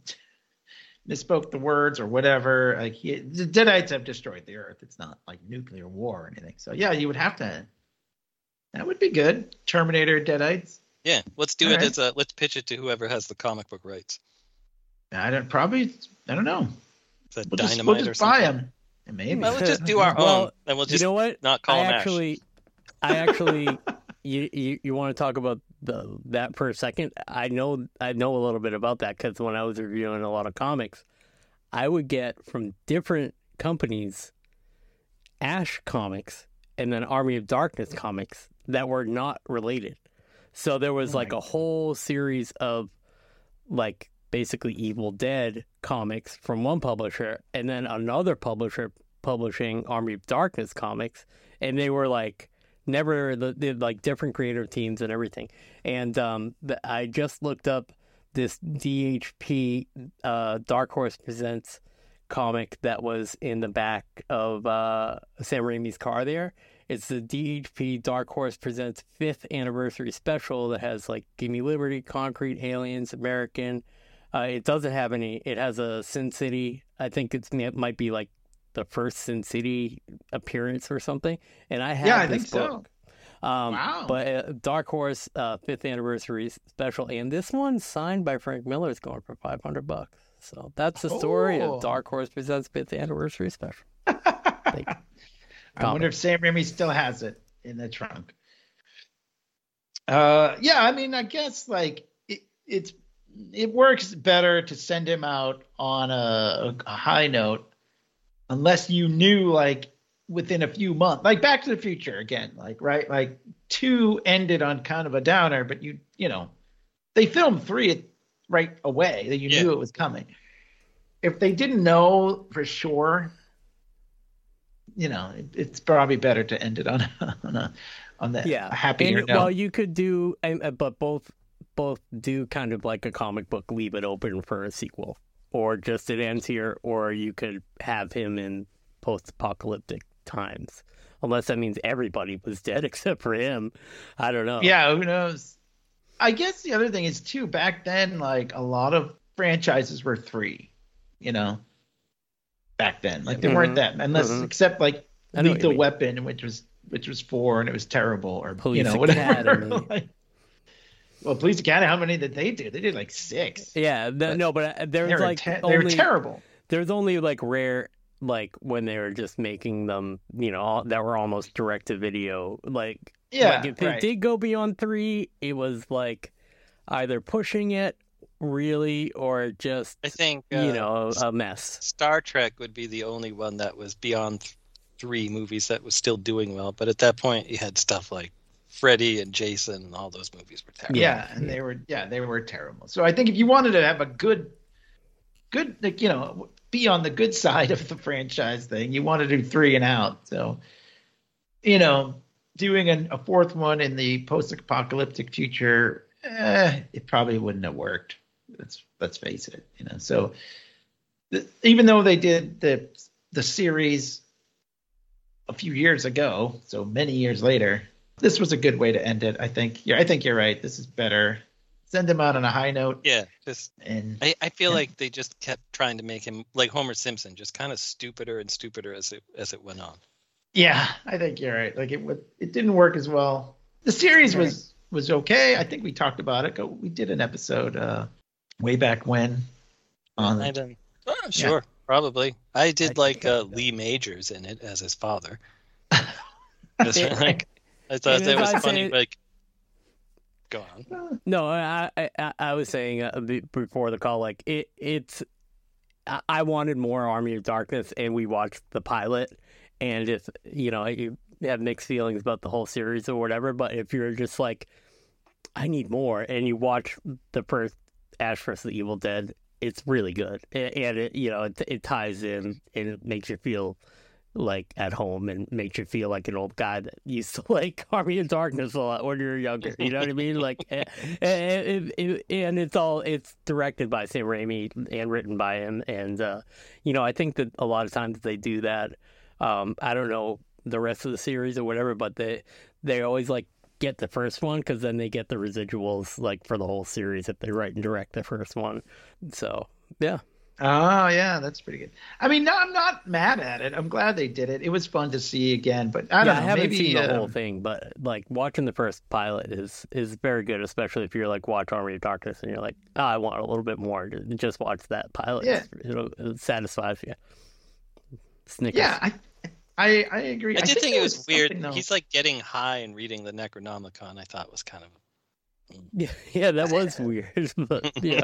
misspoke the words or whatever. Like he, the Deadites have destroyed the Earth. It's not like nuclear war or anything. So yeah, you would have to. That would be good. Terminator Deadites. Yeah, let's do All it right. as a let's pitch it to whoever has the comic book rights. I don't probably. I don't know. Is that We'll just, dynamite we'll or just buy something? them. Maybe. Well, let's just do our Well, own, and we'll just you know what? not call I him actually, I actually, you, you you want to talk about the that for a second? I know I know a little bit about that because when I was reviewing a lot of comics, I would get from different companies Ash comics and then Army of Darkness comics that were not related. So there was Oh like a whole series of like basically Evil Dead comics from one publisher and then another publisher publishing Army of Darkness comics and they were like never the like different creative teams and everything. And um I just looked up this DHP uh Dark Horse presents comic that was in the back of uh Sam Raimi's car there. It's the DHP Dark Horse presents fifth anniversary special that has like Gimme Liberty, Concrete, Aliens, American. Uh, it doesn't have any. It has a Sin City. I think it might be like the first Sin City appearance or something. And I have Yeah, I this think so. book. Um, Wow. But uh, Dark Horse uh, fifth anniversary special, and this one signed by Frank Miller is going for five hundred bucks. So that's the story Oh. of Dark Horse presents fifth anniversary special. I wonder if Sam Raimi still has it in the trunk. Uh, yeah, I mean, I guess like it, it's it works better to send him out on a, a high note, unless you knew like within a few months, like Back to the Future again, like right, like two ended on kind of a downer, but you you know they filmed three right away that you Yeah. knew it was coming. If they didn't know for sure you know, it, it's probably better to end it on on a on the yeah a happier and, note. well you could do and, uh, but both both do kind of like a comic book leave it open for a sequel or just it ends here or you could have him in post-apocalyptic times unless that means everybody was dead except for him i don't know yeah, who knows? I guess the other thing is too. Back then, like a lot of franchises were three. You know, back then, like there weren't Mhm. that unless Mhm. except like I know what you Lethal. Weapon, which was which was four and it was terrible, or you Police know whatever. Like- well, Police Academy, how many did they do? They did like six. yeah th- no but uh, They there's were, like te- they only were terrible. there's only like rare like when they were just making them you know all, that were almost direct to video like Yeah, like if it did go beyond three it was like either pushing it really or just I think you uh, know a mess Star Trek would be the only one that was beyond three movies that was still doing well. But at that point, you had stuff like Freddy and Jason, and all those movies were terrible. Yeah, and they were yeah they were terrible. So I think if you wanted to have a good, good like you know be on the good side of the franchise thing, you want to do three and out. So, you know, doing an, a fourth one in the post-apocalyptic future, eh, it probably wouldn't have worked. Let's let's face it. You know, so even though they did the the series a few years ago, so many years later, this was a good way to end it. I think. Yeah, I think you're right. This is better. Send him out on a high note, Yeah, just and I, I feel Yeah. like they just kept trying to make him like Homer Simpson, just kind of stupider and stupider as it as it went on. yeah, I think you're right. Like it would, it didn't work as well. The series was was okay. I think we talked about it. We did an episode uh, way back when on I didn't. Oh, sure, probably. I did I like uh. Lee Majors in it as his father. Just, like, I thought that was funny. Like, go on. no I I, I- was saying uh, before the call like it it's I- I wanted more Army of Darkness and we watched the pilot and if you know you have mixed feelings about the whole series or whatever but if you're just like I need more and you watch the first Ash vs the Evil Dead it's really good and it you know it, it ties in and it makes you feel like at home and makes you feel like an old guy that used to like Army of Darkness a lot when you were younger. You know what I mean? Like, eh, eh, eh, eh, and it's all it's directed by Sam Raimi and written by him. And uh, you know, I think that a lot of times they do that. Um, I don't know the rest of the series or whatever, but they they always like get the first one because then they get the residuals like for the whole series if they write and direct the first one. So yeah, Oh yeah, that's pretty good. I mean, no, I'm not mad at it. I'm glad they did it. It was fun to see again, but I don't yeah, know. I haven't maybe seen the uh, whole thing, but like watching the first pilot is is very good, especially if you're like watch Army of Darkness and you're like, oh, I want a little bit more. Just watch that pilot. Yeah. It'll, it satisfies you. Snickers. Yeah, I I I agree. I did think, it there was, weird. something, He's like getting high and reading the Necronomicon. I thought was kind of Yeah, yeah, that was weird, but yeah.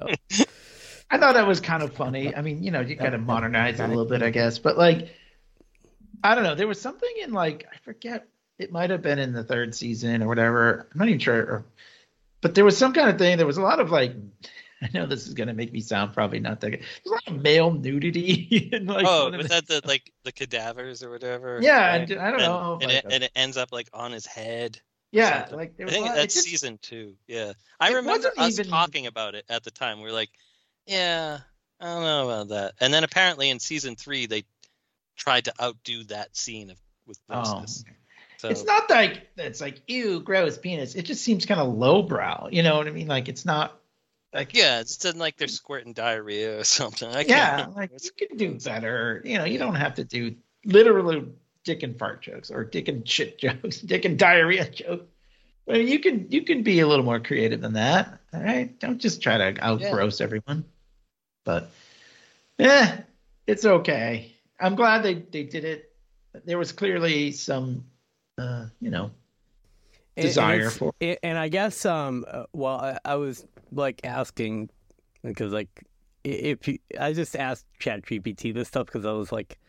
I thought that was kind of funny. I mean, you know, you got to modernize it a little bit, I guess. But like, I don't know. There was something in like I forget. It might have been in the third season or whatever. I'm not even sure. Or, but there was some kind of thing. There was a lot of like. I know this is gonna make me sound probably not that good. There's a lot of male nudity. in, like, oh, one of was that the like the cadavers or whatever? Yeah, right? and I don't and, know. And, like it, and it ends up like on his head. yeah, something. like there I was a think lot- that's just- season two. Yeah, I remember us even- talking about it at the time. We are like, yeah, I don't know about that. And then apparently in season three they tried to outdo that scene of with Oh, grossness. So it's not like it's like ew, gross penis. It just seems kind of lowbrow. You know what I mean? Like it's not like yeah, it's like they're squirting diarrhea or something. I can't yeah, like you can do better. You know, you don't have to do literally dick and fart jokes or dick and shit jokes, dick and diarrhea jokes. I mean, you can you can be a little more creative than that. All right, don't just try to outgross everyone. But yeah, it's okay. I'm glad they they did it. There was clearly some, uh, you know, And- and desire it's- for. it- and I guess um uh, well I, I was like asking because like if you, I just asked ChatGPT this stuff because I was like,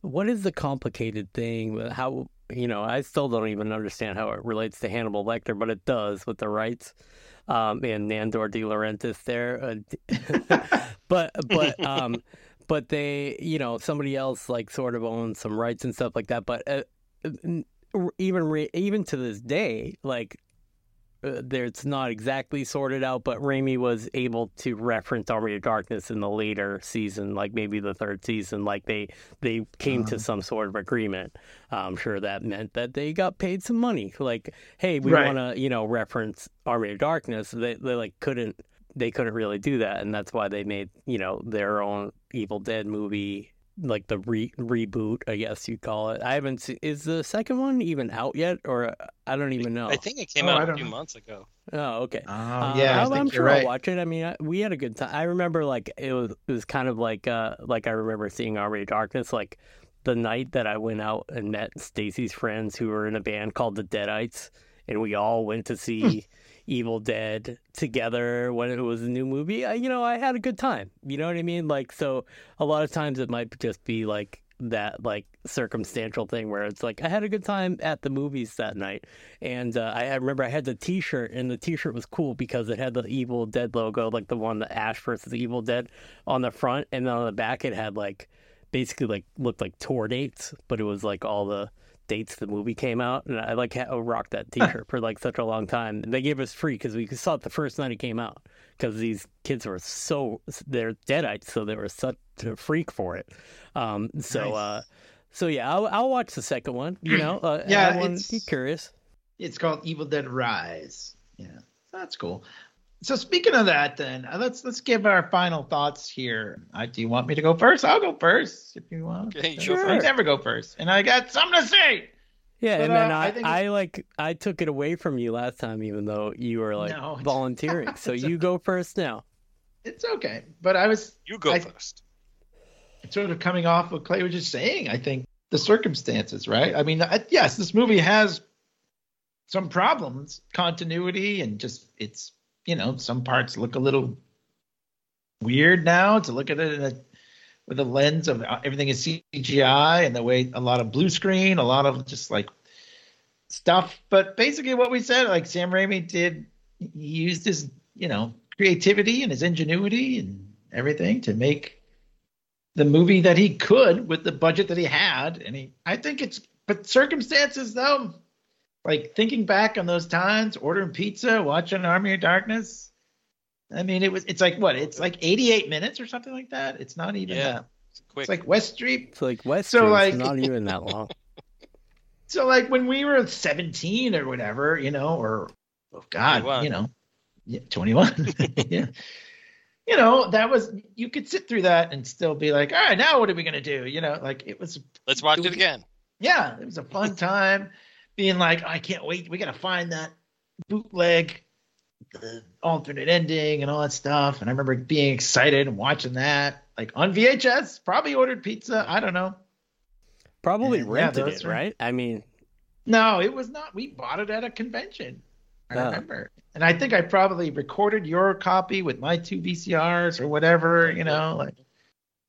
what is the complicated thing? with How you know I still don't even understand how it relates to Hannibal Lecter, but it does with the rights. Um, and Nandor De Laurentiis there, uh, but but um, but they you know somebody else like sort of owns some rights and stuff like that. But uh, even re- even to this day, like uh, there, it's not exactly sorted out, but Raimi was able to reference Army of Darkness in the later season, like maybe the third season. Like they they came to Uh-huh. some sort of agreement. I'm sure that meant that they got paid some money. Like, hey, we Right. want to you know reference Army of Darkness. They they like couldn't they couldn't really do that, and that's why they made you know their own Evil Dead movie. Like the re- reboot, I guess you'd call it. I haven't seen. Is the second one even out yet, or I don't even know. I think it came Oh, out a few know. months ago. Oh, okay. Oh Uh, yeah, I I'm, think I'm sure right. I'll watch it. I mean, I, we had a good time. I remember like it was it was kind of like uh like I remember seeing Army of Darkness like the night that I went out and met Stacy's friends who were in a band called the Deadites, and we all went to see Evil Dead together when it was a new movie. I, you know, I had a good time. You know what I mean? Like, so a lot of times it might just be like that like circumstantial thing where it's like I had a good time at the movies that night and uh, I remember I had the T-shirt, and the T-shirt was cool because it had the Evil Dead logo, like the one the Ash versus Evil Dead on the front, and then on the back it had like basically like looked like tour dates, but it was like all the dates the movie came out, and I like rocked that T-shirt for like such a long time. And they gave us free because we saw it the first night it came out because these kids were so they're Deadites, so they were such a freak for it. Um, so. Nice. uh so yeah, I'll, I'll watch the second one. You know, uh, Yeah, I want to be curious. It's called Evil Dead Rise. Yeah, that's cool. So speaking of that, then uh, let's let's give our final thoughts here. Uh, do you want me to go first? I'll go first if you want. Okay, you go I first. never go first, and I got something to say. Yeah, But, and then uh, I I, think I, like I took it away from you last time, even though you were like No, volunteering. So it's you go first now. It's okay, but I was You go I- first. sort of coming off what Clay was just saying. I think the circumstances, right? I mean, I, yes, this movie has some problems, continuity, and just it's you know some parts look a little weird now to look at it a, with a lens of everything is CGI and the way a lot of blue screen, a lot of just like stuff. But basically, what we said, like Sam Raimi did, he used his you know creativity and his ingenuity and everything to make the movie that he could with the budget that he had and he i think it's but circumstances though like thinking back on those times ordering pizza watching army of darkness i mean it was it's like what it's like 88 minutes or something like that it's not even Yeah. that It's quick. it's like west street It's like West So, Street's like- not even that long. so like when we were 17 or whatever you know or oh god 21. you know yeah, 21 yeah you know that was you could sit through that and still be like all right now what are we going to do you know like it was Let's watch it it again. yeah, it was a fun time being like, I can't wait. We got to find that bootleg, the alternate ending and all that stuff. And I remember being excited and watching that like on VHS, probably ordered pizza. I don't know. probably And, rented those it, are- right? I mean, No, it was not. We bought it at a convention. I Oh. remember. And I think I probably recorded your copy with my two VCRs or whatever, you know, like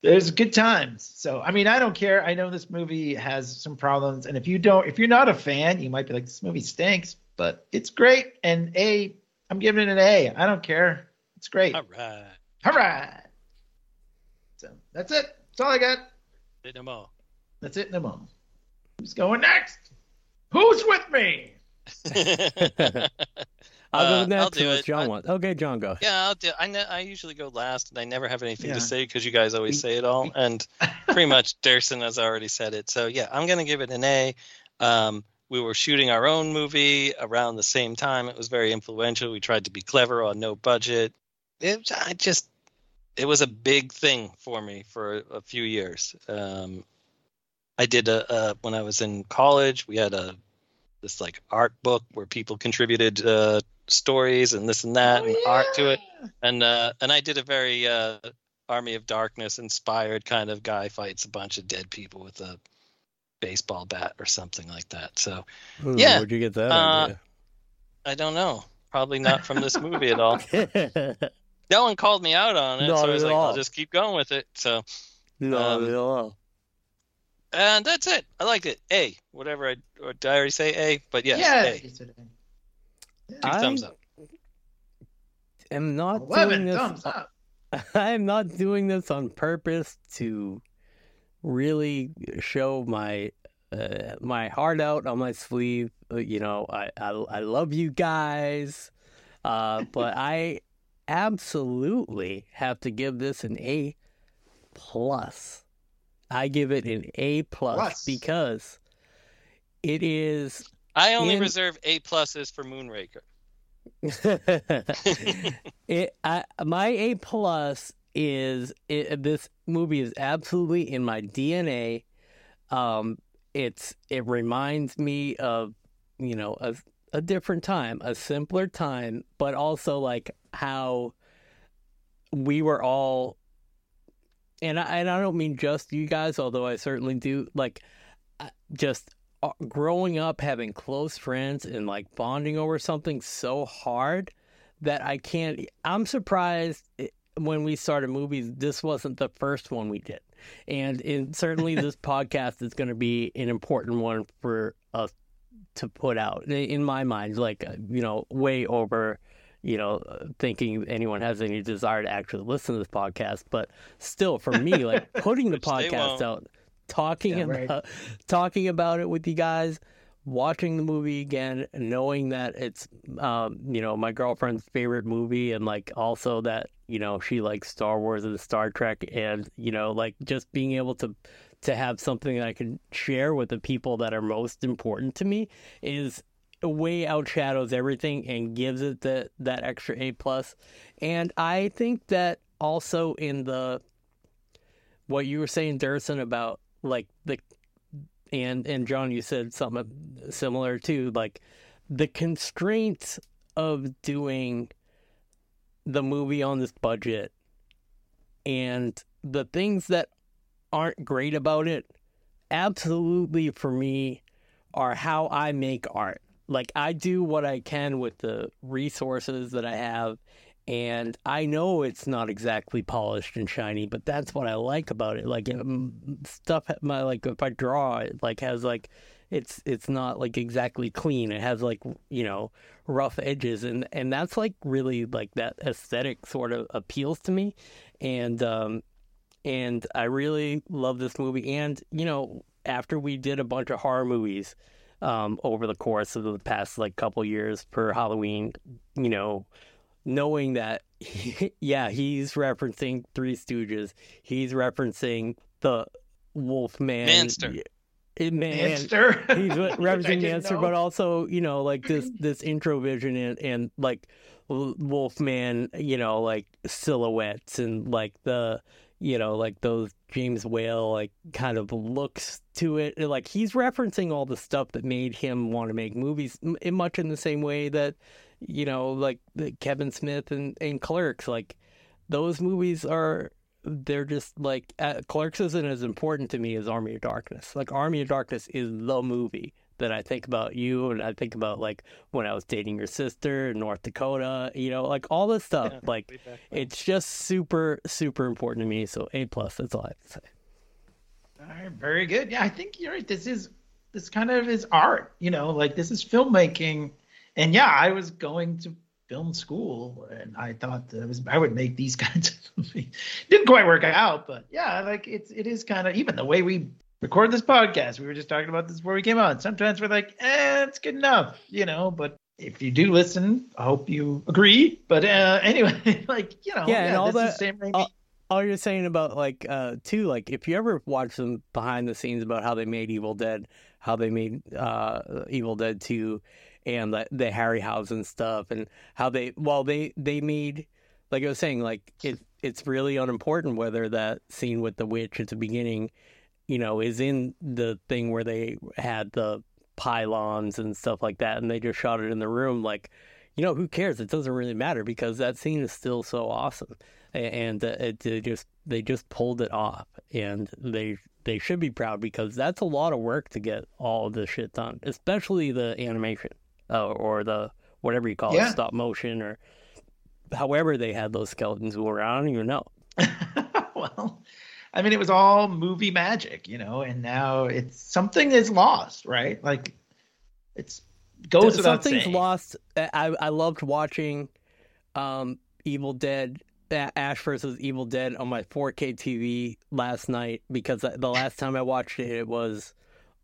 there's good times. So, I mean, I don't care. I know this movie has some problems. And if you don't, if you're not a fan, you might be like, this movie stinks, but it's great. And A, I'm giving it an A. I don't care. It's great. All right. All right. So that's it. That's all I got. Did them all. That's it no a moment. Who's going next? Who's with me? I'll Uh, go next. I'll do unless it. John I- wants. Okay, John, go. Yeah, I'll do. I ne- I usually go last, and I never have anything Yeah. to say because you guys always say it all, and pretty much Derson has already said it. So yeah, I'm gonna give it an A. Um, we were shooting our own movie around the same time. It was very influential. We tried to be clever on no budget. It I just it was a big thing for me for a, a few years. Um, I did a, a when I was in college. We had a this like art book where people contributed uh, stories and this and that and art to it and uh and I did a very uh Army of Darkness inspired kind of guy fights a bunch of dead people with a baseball bat or something like that. So Hmm, Yeah, Where'd you get that uh, I don't know. Probably not from this movie at all. idea? No one called me out on it, Not so I was like, all. I'll just keep going with it. So no, Um, at all. and that's it. I liked it. A. Whatever I or did I already say A? But yes, yeah. A. you said A. Two I- thumbs up. am not doing this. thumbs up. I am not doing this on purpose to really show my uh, my heart out on my sleeve. Uh, You know, I I, I love you guys, uh, but I absolutely have to give this an A plus. I give it an A plus Plus. because it is I only in- reserve A pluses for Moonraker. it I, my A plus is it, this movie is absolutely in my DNA. Um, it's it reminds me of you know a a different time, a simpler time, but also like how we were all, and I and I don't mean just you guys, although I certainly do. Like, just growing up having close friends and like bonding over something so hard that I can't. I'm surprised it- when we started movies, this wasn't the first one we did, and in, certainly this podcast is going to be an important one for us to put out in- in my mind. Like uh, you know, way over. You know, uh, thinking anyone has any desire to actually listen to this podcast, but still, for me, like putting the podcast out, talking Yeah, right. about talking about it with you guys, watching the movie again, knowing that it's um, you know my girlfriend's favorite movie, and like also that you know she likes Star Wars and Star Trek, and you know like just being able to to have something that I can share with the people that are most important to me is way outshadows everything and gives it that that extra A plus. And I think that also in the what you were saying, Durson, about like the and and John, you said something similar too, like the constraints of doing the movie on this budget and the things that aren't great about it absolutely for me are how I make art. Like I do what I can with the resources that I have and I know it's not exactly polished and shiny, but that's what I like about it. Like um, stuff my like if I draw it like has like it's it's not like exactly clean. It has like you know rough edges and and that's like really like that aesthetic sort of appeals to me and um and I really love this movie and you know after we did a bunch of horror movies um over the course of the past like couple years per Halloween you know knowing that yeah he's referencing Three Stooges he's referencing the Wolfman Manster. it, man, Manster. Eh, he's Which I Manster, know. but also you know like this this intro vision and and like L- Wolfman, you know, like silhouettes and like the you know like those James Whale like kind of looks to it. Like he's referencing all the stuff that made him want to make movies, in much in the same way that you know like the Kevin Smith and and Clerks, like those movies are they're just like uh, Clerks isn't as important to me as Army of Darkness. Like Army of Darkness is the movie that I think about you and I think about like when I was dating your sister in North Dakota, you know, like all this stuff. Yeah, like way it's just super, super important to me. So A plus, that's all I have to say. All right, very good. Yeah, I think you're right. This is this kind of is art, you know, like this is filmmaking. And yeah, I was going to film school and I thought that it was I would make these kinds of movies. Didn't quite work out, but yeah, like it's it is kind of even the way we record this podcast. We were just talking about this before we came on. Sometimes we're like, eh, it's good enough, you know, but if you do listen, I hope you agree. But uh, anyway, like you know, Yeah, and all this that- is Sam Raimi. all- all you're saying about like uh too like if you ever watch some behind the scenes about how they made Evil Dead, how they made uh Evil Dead 2 and the, the Harryhausen stuff and how they well they they made like I was saying like it it's really unimportant whether that scene with the witch at the beginning you know is in the thing where they had the pylons and stuff like that and they just shot it in the room like you know who cares? It doesn't really matter because that scene is still so awesome. And uh, it, they just they just pulled it off and they they should be proud because that's a lot of work to get all of this shit done especially the animation uh, or the whatever you call Yeah. it stop motion or however they had those skeletons move around I don't even know well, I mean, it was all movie magic, you know, and now it's something is lost, right? Like it's goes without something's saying. lost I I loved watching um Evil Dead Ash versus Evil Dead on my 4K TV last night because the last time I watched it it was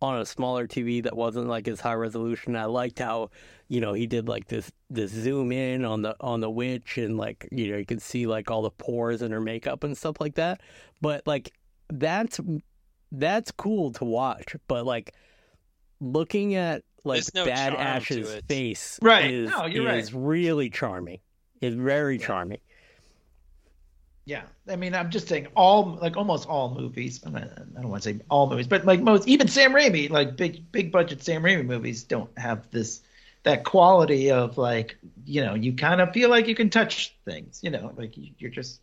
on a smaller TV that wasn't like as high resolution. I liked how you know he did like this this zoom in on the on the witch and like you know you could see like all the pores in her makeup and stuff like that. But like that's that's cool to watch. But like looking at like no Bad charm Ash's face Right. is No, you're is really charming. It's very Yeah. charming. Yeah, I mean, I'm just saying all like almost all movies. I, don't want to say all movies, but like most, even Sam Raimi, like big big budget Sam Raimi movies, don't have this that quality of like you know you kind of feel like you can touch things. You know, like you, you're just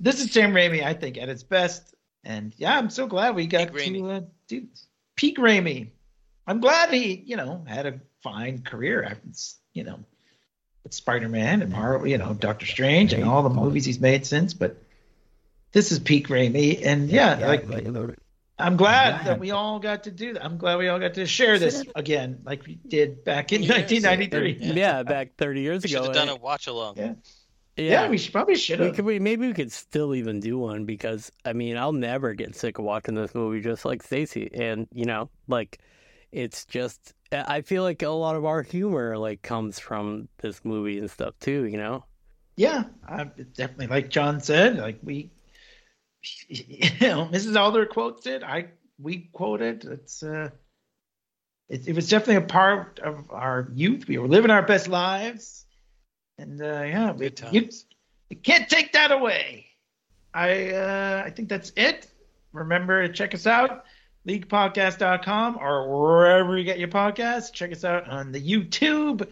this is Sam Raimi, I think, at its best. And yeah, I'm so glad we got Peak to uh, do peak Raimi. I'm glad he you know had a fine career after you know Spider-Man and Marvel, you know, Doctor Strange and all the movies he's made since. But this is peak Raimi, and yeah, like I'm glad that we all got to do that. I'm glad we all got to share this again, like we did back in 1993. Yeah. yeah, back 30 years ago. We should ago. have done a watch along. Yeah. Yeah, we should, probably should We have. could we maybe we could still even do one because I mean I'll never get sick of watching this movie just like Stacy and you know like it's just I feel like a lot of our humor like comes from this movie and stuff too you know Yeah, I definitely like John said, like we, you know, Mrs. Alder quotes it. I we quoted. It's uh, it, it was definitely a part of our youth. We were living our best lives, and uh, yeah, we, Good you, you can't take that away. I uh, I think that's it. Remember to check us out, leaguepodcast.com or wherever you get your podcasts. Check us out on the YouTube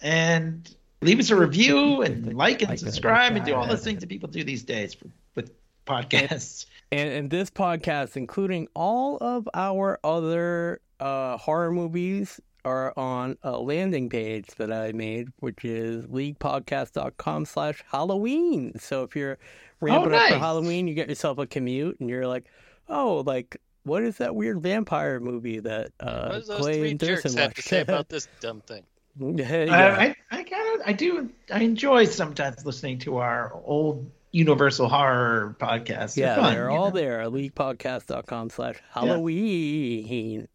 and leave us a review and like and subscribe and do all those things that people do these days for, with podcasts. and and this podcast including all of our other uh horror movies are on a landing page that I made, which is leaguepodcast.com slash Halloween. So if you're ramping up for. Halloween, you get yourself a commute and you're like, oh, like, what is that weird vampire movie that uh, what does those Clay three and jerks have watched? to say about this dumb thing? yeah. I, I, I kind of I do I enjoy sometimes listening to our old Universal Horror podcasts. yeah, fun, they're you all know? there. Leaguepodcast.com slash Halloween.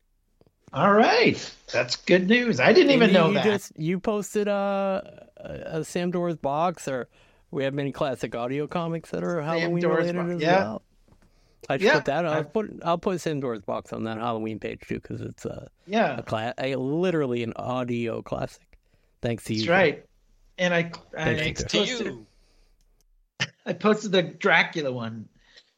All right, that's good news. I didn't even And know you that. Just, you posted uh, a, a Sam Doors box, or we have many classic audio comics that are Halloween Doors related box, as yeah. well. I should Yeah, put that. I'll I- put I'll put Sam Doors box on that Halloween page too, because it's a, yeah, a class, a literally an audio classic. Thanks to you. that's right. And I, I Thanks Thanks you. to posted, you. I posted the Dracula one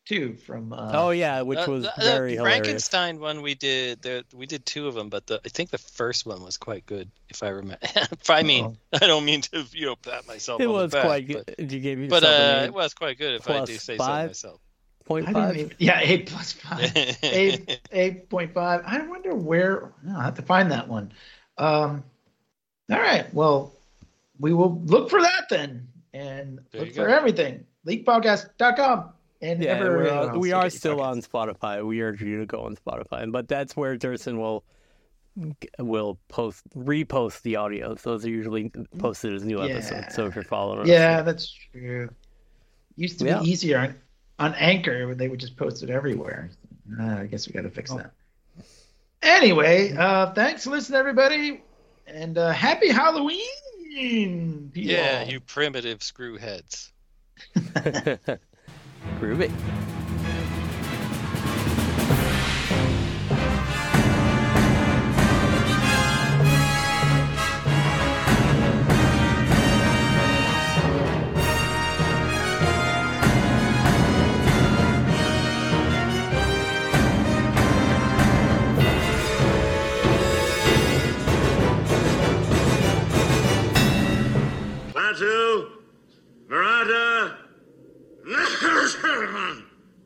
too from. Uh, oh yeah, which Uh, was the- the very hilarious. Frankenstein one we did. There, we did two of them, but the, I think the first one was quite good, if I remember. if I mean, I don't mean to you know pat myself. It on the was back, quite but- good. You gave But yourself uh, it was quite good if I do say five? so myself. Eight point I didn't five. even, yeah, eight plus five. eight eight point five. I wonder where. No, I'll have to find that one. Um, all right. Well, we will look for that then, and There look for go. everything. Leaguepodcast.com and Yeah, ever, we're, uh, we are still your on Spotify. We urge you to go on Spotify, but that's where Durson will will post repost the audio. Those are usually posted as new Yeah. episodes. So if you're following, us, Yeah, that's true. Used to Yeah. be easier on, on Anchor, they would just post it everywhere. Uh, I guess we got to Oh. fix that. Anyway, uh, thanks for listening, everybody, and uh, happy Halloween! people. yeah, you primitive screwheads. groovy. Klaatu, Barada,